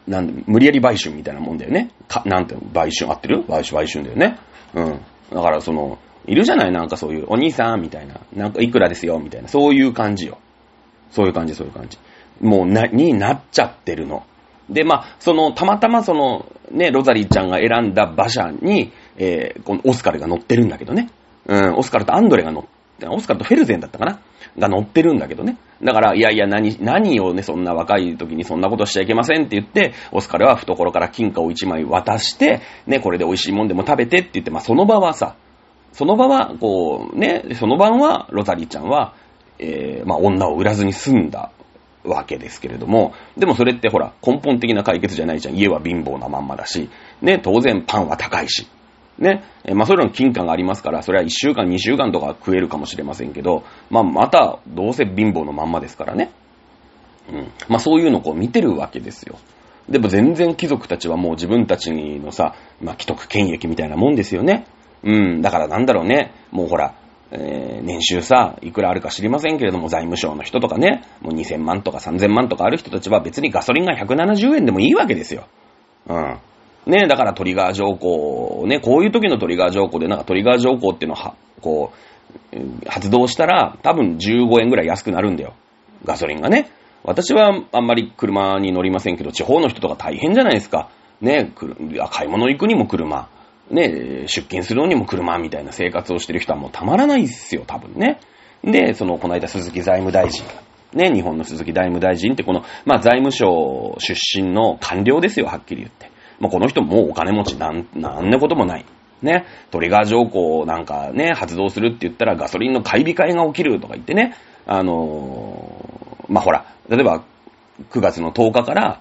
なんで、無理やり売春みたいなもんだよね。か、なんていうの？売春合ってる？売春、売春だよね。うん。だから、その、いるじゃない？なんかそういう、お兄さんみたいな。なんかいくらですよ？みたいな。そういう感じよ。そういう感じ、そういう感じ。もう、な、になっちゃってるの。で、まあ、その、たまたまその、ね、ロザリーちゃんが選んだ馬車に、えー、このオスカルが乗ってるんだけどね。うん、オスカルとアンドレが乗って、オスカルとフェルゼンだったかな？が乗ってるんだけどね。だから、いやいや、何、何をね、そんな若い時にそんなことしちゃいけませんって言って、オスカルは懐から金貨を一枚渡して、ね、これで美味しいもんでも食べてって言って、まあ、その場はさ、その場は、こう、ね、その晩は、ロザリーちゃんは、えー、まあ、女を売らずに済んだわけですけれども、でもそれってほら、根本的な解決じゃないじゃん。家は貧乏なまんまだし、ね、当然パンは高いし、ね、まあそういうの金貨がありますから、それは1週間、2週間とか食えるかもしれませんけど、まあまた、どうせ貧乏のまんまですからね。うん。まあそういうのをこう見てるわけですよ。でも全然貴族たちはもう自分たちのさ、まあ既得権益みたいなもんですよね。うん。だからなんだろうね。もうほら、えー、年収さ、いくらあるか知りませんけれども、財務省の人とかね、もう2000万とか3000万とかある人たちは別にガソリンが170円でもいいわけですよ。うん。ね、だからトリガー条項、ね、こういう時のトリガー条項で、なんかトリガー条項っていうのは、こう、発動したら、多分15円ぐらい安くなるんだよ。ガソリンがね。私はあんまり車に乗りませんけど、地方の人とか大変じゃないですか。ね、買い物行くにも車。ね、出勤するのにも車みたいな生活をしてる人はもうたまらないっすよ、多分ね。で、その、この間鈴木財務大臣ね、日本の鈴木財務大臣ってこの、まあ財務省出身の官僚ですよ、はっきり言って。もうこの人もうお金持ちなん、なんねこともない。ね、トリガー条項なんかね、発動するって言ったらガソリンの買い控えが起きるとか言ってね、あのー、まあ、ほら、例えば9月の10日から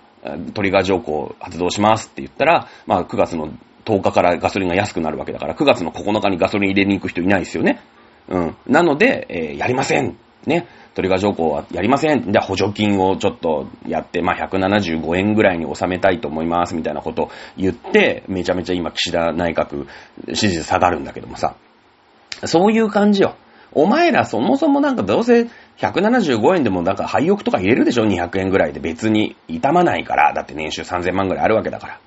トリガー条項発動しますって言ったら、まあ、9月の10日からガソリンが安くなるわけだから、9月の9日にガソリン入れに行く人いないですよね。うん。なので、えー、やりません。ね。トリガー条項はやりません。じゃあ補助金をちょっとやって、まあ、175円ぐらいに収めたいと思います、みたいなことを言って、めちゃめちゃ今岸田内閣支持下がるんだけどもさ。そういう感じよ。お前らそもそもなんかどうせ175円でもなんか廃屋とか入れるでしょ ?200 円ぐらいで別に痛まないから。だって年収3000万ぐらいあるわけだから。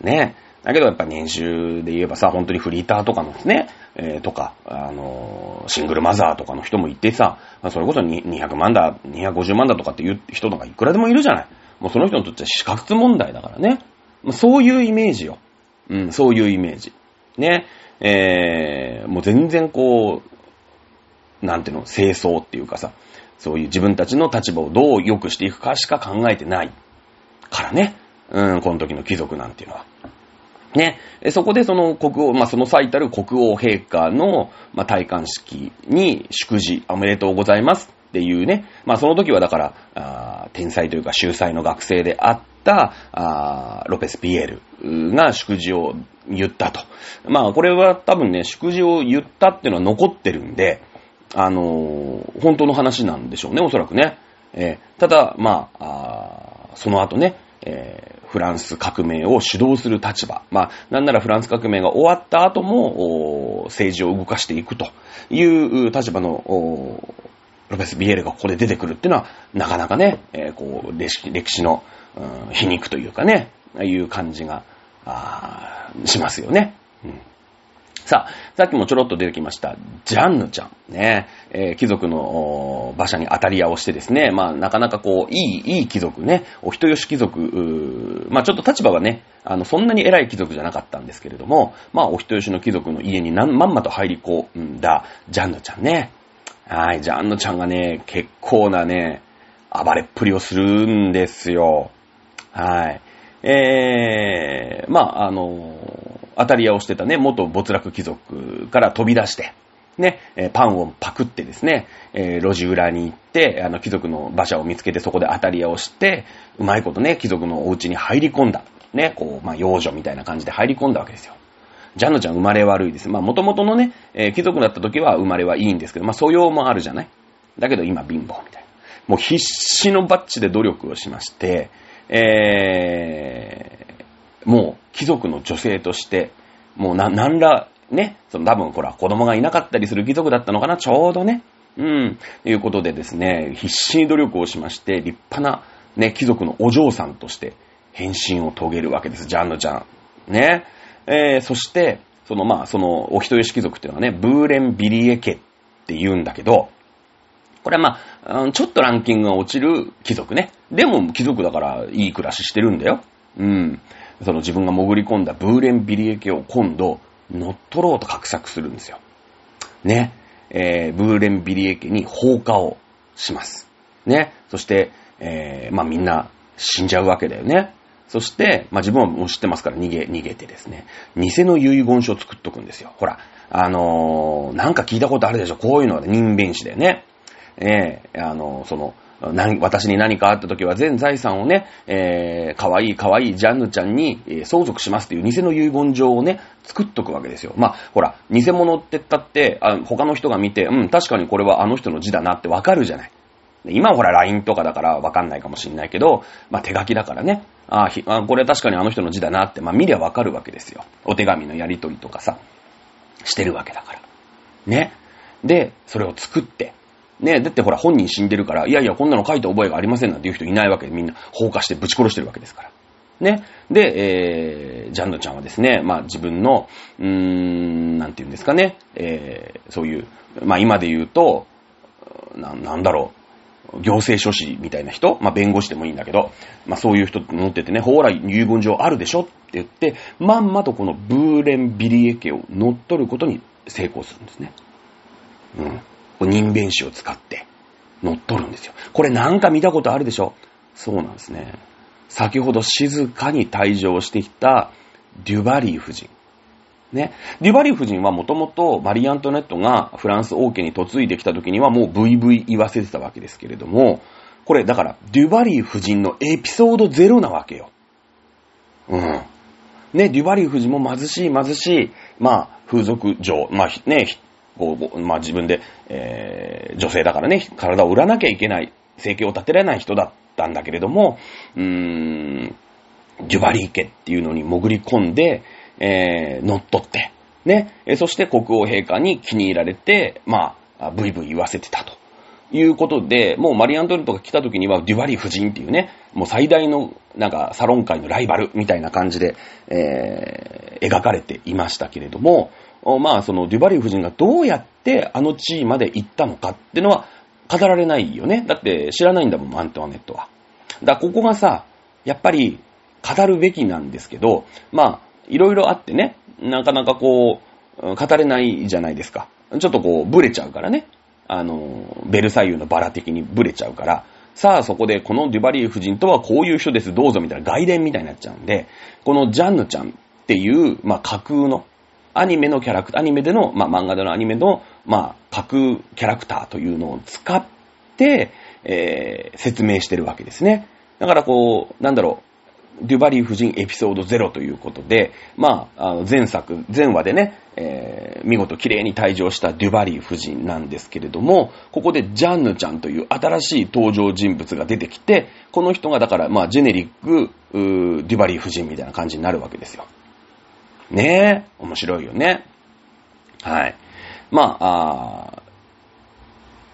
ねだけどやっぱ年収で言えばさ、本当にフリーターとかのね、えー、とか、あのー、シングルマザーとかの人もいてさ、それこそ200万だ、250万だとかっていう人とかいくらでもいるじゃない。もうその人にとっては死活問題だからね。そういうイメージよ。うん、そういうイメージ。ね。えー、もう全然こう、なんていうの、清掃っていうかさ、そういう自分たちの立場をどう良くしていくかしか考えてないからね。うん、この時の貴族なんていうのは。ね、そこでその国王、まあ、その最たる国王陛下の、まあ、戴冠式に祝辞、おめでとうございますっていうね、まあ、その時はだから、あ天才というか秀才の学生であったあロペス・ピエールが祝辞を言ったと。まあ、これは多分ね、祝辞を言ったっていうのは残ってるんで、あのー、本当の話なんでしょうね、おそらくね。えー、ただ、まあ、あその後ね、えー、フランス革命を主導する立場。まあ、なんならフランス革命が終わった後も、政治を動かしていくという立場の、プロペス・ビエールがここで出てくるっていうのは、なかなかね、えー、こう、歴史の、うん、皮肉というかね、いう感じが、しますよね。うんさあ、さっきもちょろっと出てきました、ジャンヌちゃん。ね、えー、貴族の馬車に当たり屋をしてですね、まあ、なかなかこう、いい、いい貴族ね、お人よし貴族、まあ、ちょっと立場はね、あの、そんなに偉い貴族じゃなかったんですけれども、まあ、お人よしの貴族の家にまんまと入り込んだ、ジャンヌちゃんね。はい、ジャンヌちゃんがね、結構なね、暴れっぷりをするんですよ。はい。えー、まあ、あの当たり屋をしてたね、元没落貴族から飛び出して、ね、パンをパクってですね、えー、路地裏に行って、あの、貴族の馬車を見つけてそこで当たり屋をして、うまいことね、貴族のお家に入り込んだ。ね、こう、まあ、幼女みたいな感じで入り込んだわけですよ。ジャンヌちゃん生まれ悪いです。まあ、元々のね、えー、貴族だった時は生まれはいいんですけど、まあ、素養もあるじゃない？だけど今貧乏みたいな。もう必死のバッチで努力をしまして、えー、もう貴族の女性として、もうな、なんら、ね、その多分、ほら、子供がいなかったりする貴族だったのかな、ちょうどね。うん。ということでですね、必死に努力をしまして、立派な、ね、貴族のお嬢さんとして変身を遂げるわけです、ジャンヌちゃん。ね。えー、そして、その、まあ、その、お人よし貴族っていうのはね、ブーレン・ビリエ家って言うんだけど、これはまあ、ちょっとランキングが落ちる貴族ね。でも貴族だからいい暮らししてるんだよ。うん。その自分が潜り込んだブーレンビリエ家を今度乗っ取ろうと画策するんですよ。ね。えー、ブーレンビリエ家に放火をします。ね。そして、えー、まあみんな死んじゃうわけだよね。そして、まあ自分はもう知ってますから逃げ、逃げてですね、偽の遺言書を作っとくんですよ。ほら、あのー、なんか聞いたことあるでしょこういうのは人弁士だよね。えー、あのー、その、私に何かあった時は全財産をね、えー、かわいいかわいいジャンヌちゃんに、えー、相続しますっていう偽の遺言状をね、作っとくわけですよ。まあ、ほら、偽物って言ったって、あ他の人が見て、うん、確かにこれはあの人の字だなってわかるじゃない。今はほら LINE とかだからわかんないかもしんないけど、まあ手書きだからね、ああ、これ確かにあの人の字だなって、まあ見りゃわかるわけですよ。お手紙のやり取りとかさ、してるわけだから。ね。で、それを作って、ねだってほら本人死んでるから、いやいやこんなの書いた覚えがありませんなんていう人いないわけで、みんな放火してぶち殺してるわけですから。ね。で、えー、ジャンヌちゃんはですね、まあ自分の、うーん、なんて言うんですかね、えー、そういう、まあ今で言うと、ななんだろう、行政書士みたいな人、まあ弁護士でもいいんだけど、まあそういう人持っててね、ほら遺言状あるでしょって言って、まんまとこのブーレンビリエ家を乗っ取ることに成功するんですね。うん。人弁士を使って。乗っ取るんですよ。これなんか見たことあるでしょ？そうなんですね。先ほど静かに退場してきたデュバリー夫人。ね。デュバリー夫人はもともとマリー・アントネットがフランス王家に嫁いできた時にはもうブイブイ言わせてたわけですけれども、これだからデュバリー夫人のエピソードゼロなわけよ。うん。ね、デュバリー夫人も貧しい貧しい、まあ、風俗嬢、まあね、こう、まあ自分で、えー、女性だからね、体を売らなきゃいけない、生計を立てられない人だったんだけれども、うーん、デュバリー家っていうのに潜り込んで、えー、乗っ取って、ね、そして国王陛下に気に入られて、まあ、ブイブイ言わせてたと。いうことで、もうマリアントルトが来た時にはデュバリー夫人っていうね、もう最大のなんかサロン界のライバルみたいな感じで、えー、描かれていましたけれども、まあそのデュバリー夫人がどうやってあの地位まで行ったのかってのは語られないよね。だって知らないんだもん、アントワネットは。だここがさ、やっぱり語るべきなんですけど、まあ、いろいろあってね、なかなかこう、語れないじゃないですか。ちょっとこう、ブレちゃうからね。あの、ベルサイユのバラ的にブレちゃうから、さあそこでこのデュバリー夫人とはこういう人です、どうぞみたいな外伝みたいになっちゃうんで、このジャンヌちゃんっていう、まあ架空の、アニメのキャラクター、アニメでの、まあ漫画でのアニメの、まあ架空キャラクターというのを使って、えー、説明してるわけですね。だからこう、なんだろう、デュバリー夫人エピソード0ということで、まあ、あの前作、前話でね、えー、見事綺麗に退場したデュバリー夫人なんですけれども、ここでジャンヌちゃんという新しい登場人物が出てきて、この人がだから、まあ、ジェネリック、デュバリー夫人みたいな感じになるわけですよ。ねえ、面白いよね。はい。まあ、あ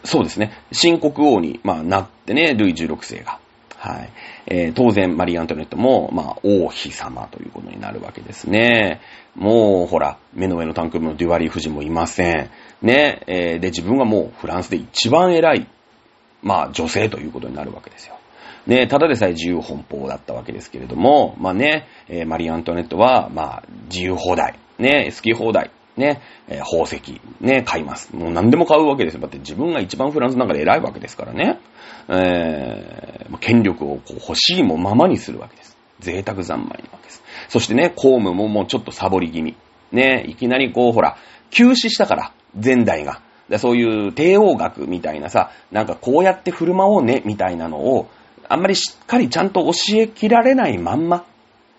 そうですね。新国王に、まあ、なってね、ルイ16世が。はい。えー、当然、マリー・アントネットも、まあ、王妃様ということになるわけですね。もう、ほら、目の上のタンク部のデュワリー夫人もいません。ね、えー、で、自分がもうフランスで一番偉い、まあ、女性ということになるわけですよ。ね、ただでさえ自由奔放だったわけですけれども、まあね、えー、マリー・アントネットは、まあ、自由放題、ね、好き放題、ね、えー、宝石、ね、買います。もう何でも買うわけですよ。だって自分が一番フランスの中で偉いわけですからね。えー、権力をこう欲しいもままにするわけです。贅沢三昧なわけです。そしてね、公務ももうちょっとサボり気味。ね、いきなりこう、ほら、休止したから、前代が。そういう帝王学みたいなさ、なんかこうやって振る舞おうね、みたいなのを、あんまりしっかりちゃんと教えきられないまんま。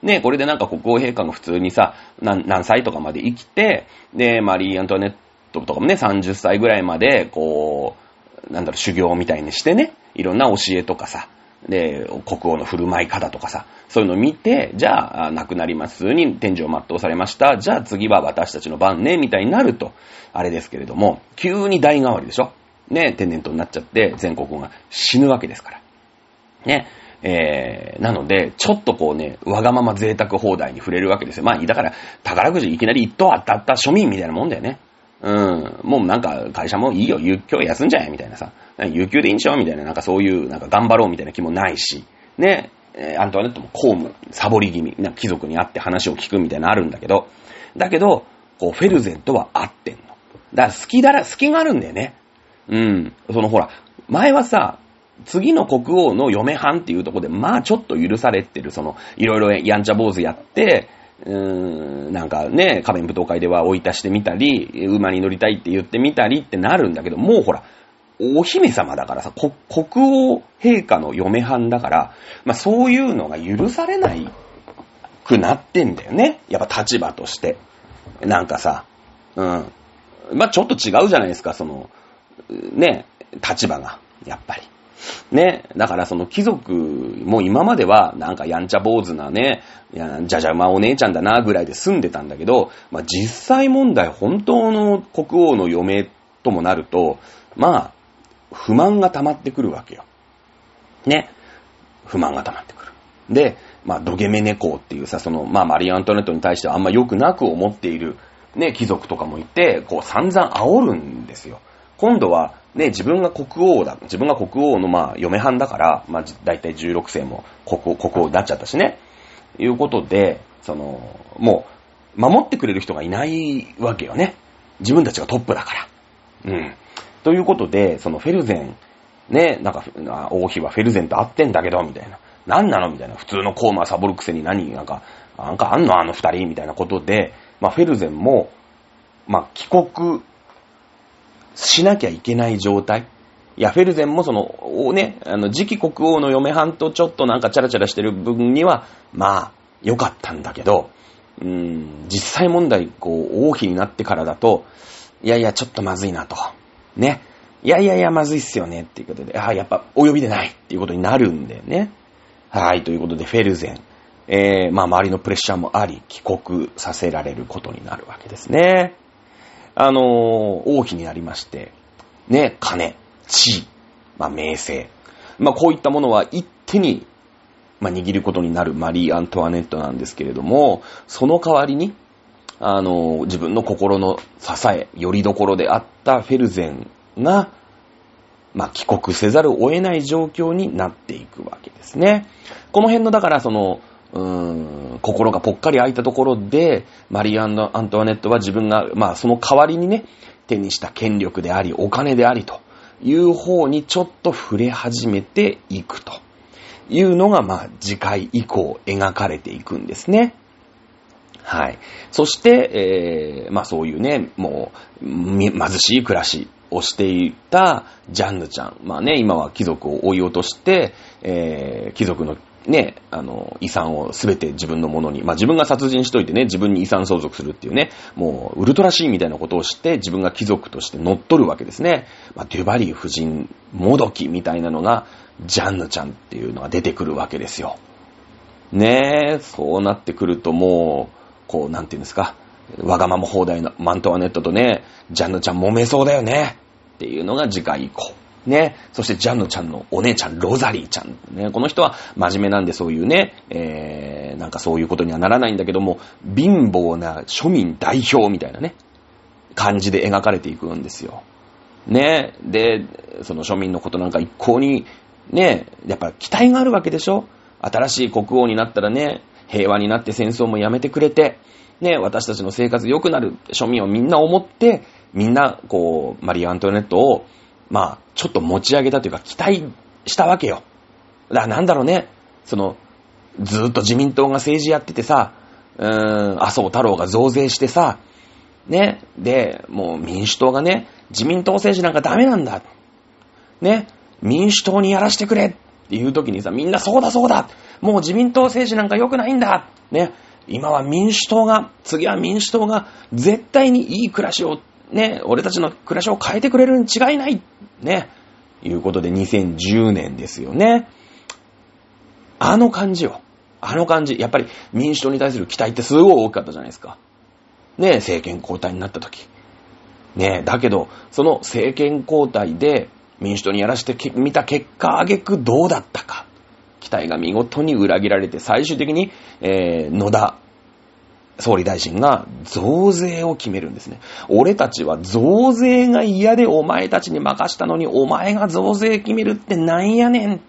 ね、これでなんか国王陛下が普通にさ、何歳とかまで生きて、で、マリー・アントワネットとかもね、30歳ぐらいまで、こう、なんだろう、修行みたいにしてね、いろんな教えとかさ、で、国王の振る舞い方とかさ、そういうのを見て、じゃあ、亡くなりますに天井を全うされました。じゃあ次は私たちの番ね、みたいになると、あれですけれども、急に代替わりでしょね、天然痘になっちゃって、全国が死ぬわけですから。ね。えー、なので、ちょっとこうね、わがまま贅沢放題に触れるわけですよ。まあ、だから、宝くじいきなり一等当たった庶民みたいなもんだよね。うん。もうなんか、会社もいいよ、今日休んじゃえ、みたいなさ。有給でいいんちゃうみたいな、なんかそういう、なんか頑張ろうみたいな気もないし。ね。えー、アントワネットも公務、サボり気味、な貴族に会って話を聞くみたいなのあるんだけど、だけど、こう、フェルゼンとは合ってんの。だから好きだら、好きがあるんだよね。うん。そのほら、前はさ、次の国王の嫁はんっていうとこで、まあちょっと許されてる、その、いろいろやんちゃ坊主やって、うーん、なんかね、仮面舞踏会では追い足してみたり、馬に乗りたいって言ってみたりってなるんだけど、もうほら、お姫様だからさ、国王陛下の嫁はんだから、まあそういうのが許されないくなってんだよね。やっぱ立場として。なんかさ、うん。まあちょっと違うじゃないですか、その、ね、立場が、やっぱり。ね。だからその貴族も今まではなんかやんちゃ坊主なね、じゃじゃ馬お姉ちゃんだなぐらいで住んでたんだけど、まあ実際問題本当の国王の嫁ともなると、まあ、不満が溜まってくるわけよ。ね。不満が溜まってくる。で、まあ、ドゲメネコっていうさ、その、まあ、マリー・アントネットに対してはあんま良くなく思っている、ね、貴族とかもいて、こう散々煽るんですよ。今度は、ね、自分が国王だ、自分が国王のまあ、嫁はんだから、まあ、だいたい16世も国王、国王になっちゃったしね。いうことで、その、もう、守ってくれる人がいないわけよね。自分たちがトップだから。うん。ということで、そのフェルゼンね、なんか、王妃はフェルゼンと会ってんだけど、みたいな。何なのみたいな。普通のコーマーサボるくせに何、なんか、なんかあんのあの二人みたいなことで、まあ、フェルゼンも、まあ、帰国しなきゃいけない状態。いや、フェルゼンもその、ね、あの、次期国王の嫁はんとちょっとなんかチャラチャラしてる分には、まあ、良かったんだけど、うーん、実際問題、こう、王妃になってからだと、いやいや、ちょっとまずいなと。ね。いやいやいや、まずいっすよね。っていうことで、ああやっぱ、お呼びでないっていうことになるんだよね。はい、ということで、フェルゼン。えー、まあ、周りのプレッシャーもあり、帰国させられることになるわけですね。あのー、王妃になりまして、ね、金、地位、まあ、名声。まあ、こういったものは一手に、まあ、握ることになるマリー・アントワネットなんですけれども、その代わりに、あのー、自分の心の支え、よりどころであったフェルゼンが、まあ、帰国せざるを得ない状況になっていくわけですね。この辺の、だからその、心がぽっかり開いたところで、マリー・アントワネットは自分が、まあ、その代わりにね、手にした権力であり、お金でありという方にちょっと触れ始めていくというのが、まあ、次回以降描かれていくんですね。はい。そして、えー、まあそういうね、もう、貧しい暮らしをしていたジャンヌちゃん。まあね、今は貴族を追い落として、えー、貴族のね、あの、遺産をすべて自分のものに、まあ自分が殺人しといてね、自分に遺産相続するっていうね、もうウルトラシーンみたいなことをして自分が貴族として乗っ取るわけですね。まあデュバリー夫人もどきみたいなのが、ジャンヌちゃんっていうのが出てくるわけですよ。ねえ、そうなってくるともう、こう、なんていうんですか、わがまま放題のマントワネットとね、ジャンヌちゃん揉めそうだよね。っていうのが次回以降。ね。そしてジャンヌちゃんのお姉ちゃん、ロザリーちゃん。ね。この人は真面目なんでそういうね、えー、なんかそういうことにはならないんだけども、貧乏な庶民代表みたいなね、感じで描かれていくんですよ。ね。で、その庶民のことなんか一向に、ね、やっぱ期待があるわけでしょ？新しい国王になったらね、平和になって戦争もやめてくれて、ね、私たちの生活良くなる庶民をみんな思って、みんな、こう、マリー・アントネットをまあ、ちょっと持ち上げたというか、期待したわけよ。だからなんだろうね、その、ずーっと自民党が政治やっててさ、うーん、麻生太郎が増税してさ、ね、で、もう民主党がね、自民党政治なんかダメなんだ。ね、民主党にやらしてくれ。っていう時にさ、みんなそうだそうだ。もう自民党政治なんか良くないんだ。ね、今は民主党が、次は民主党が絶対にいい暮らしをね、俺たちの暮らしを変えてくれるに違いないね。いうことで2010年ですよね。あの感じよ。あの感じ。やっぱり民主党に対する期待ってすごい大きかったじゃないですか。ね、政権交代になった時。ね、だけど、その政権交代で民主党にやらせてみた結果、挙句どうだったか。期待が見事に裏切られて、最終的に、えー、野田総理大臣が増税を決めるんですね。俺たちは増税が嫌でお前たちに任したのにお前が増税決めるってなんやねん。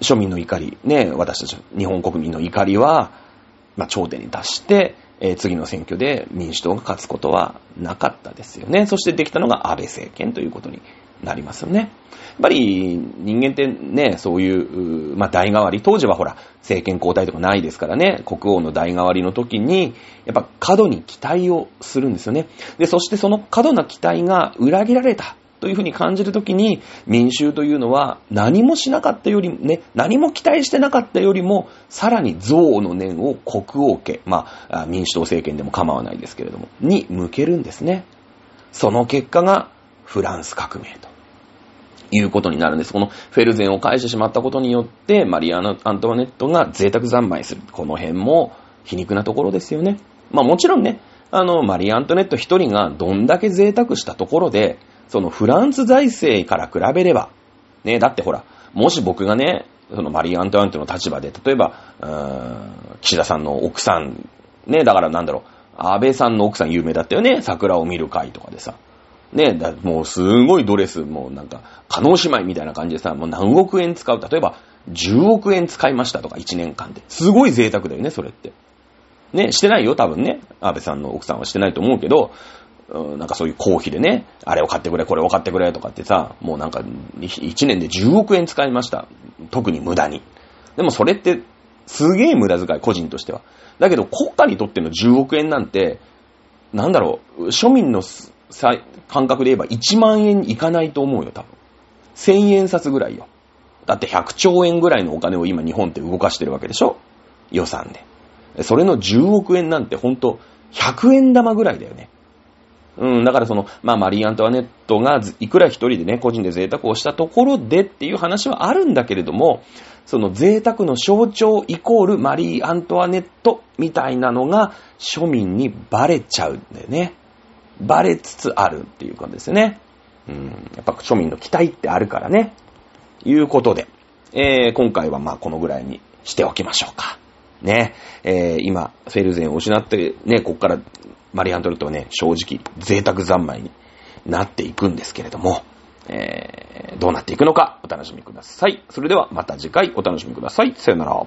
庶民の怒り、ね、私たち日本国民の怒りは、まあ、頂点に達して、えー、次の選挙で民主党が勝つことはなかったですよね。そしてできたのが安倍政権ということになりますよね。やっぱり人間ってね、そういう、まあ、代替わり、当時はほら、政権交代とかないですからね、国王の代替わりの時に、やっぱ過度に期待をするんですよね。で、そしてその過度な期待が裏切られたというふうに感じるときに、民衆というのは何もしなかったよりね、何も期待してなかったよりも、さらに憎悪の念を国王家、まあ、民主党政権でも構わないですけれども、に向けるんですね。その結果がフランス革命と。いうことになるんです。このフェルゼンを返してしまったことによって、マリアナ・アントワネットが贅沢三昧する。この辺も皮肉なところですよね。まあもちろんね、あの、マリア・アントネット一人がどんだけ贅沢したところで、そのフランス財政から比べれば、ね、だってほら、もし僕がね、そのマリー・アントワネットの立場で、例えば、うーん、岸田さんの奥さん、ね、だからなんだろう、安倍さんの奥さん有名だったよね、桜を見る会とかでさ。ね、だもうすごいドレス、もうなんか、加納姉妹みたいな感じでさ、もう何億円使う。例えば、10億円使いましたとか、1年間で。すごい贅沢だよね、それって。ね、してないよ、多分ね。安倍さんの奥さんはしてないと思うけど、なんかそういう公費でね、あれを買ってくれ、これを買ってくれとかってさ、もうなんか1年で10億円使いました。特に無駄に。でもそれってすげえ無駄遣い、個人としては。だけど国家にとっての10億円なんて、なんだろう、庶民の感覚で言えば1万円いかないと思うよ、多分。1000円札ぐらいよ。だって100兆円ぐらいのお金を今日本って動かしてるわけでしょ？予算で。それの10億円なんてほんと100円玉ぐらいだよね。うん、だからその、まあ、マリー・アントワネットがいくら一人でね、個人で贅沢をしたところでっていう話はあるんだけれども、その贅沢の象徴イコールマリー・アントワネットみたいなのが庶民にバレちゃうんだよね。バレつつあるっていう感じですね。うん、やっぱ庶民の期待ってあるからね。いうことで、えー、今回はまあこのぐらいにしておきましょうか。ね、えー、今、フェルゼンを失って、ね、こっからマリ・アントワネットはね、正直贅沢三昧になっていくんですけれども、えー、どうなっていくのかお楽しみください。それではまた次回お楽しみください。さよなら。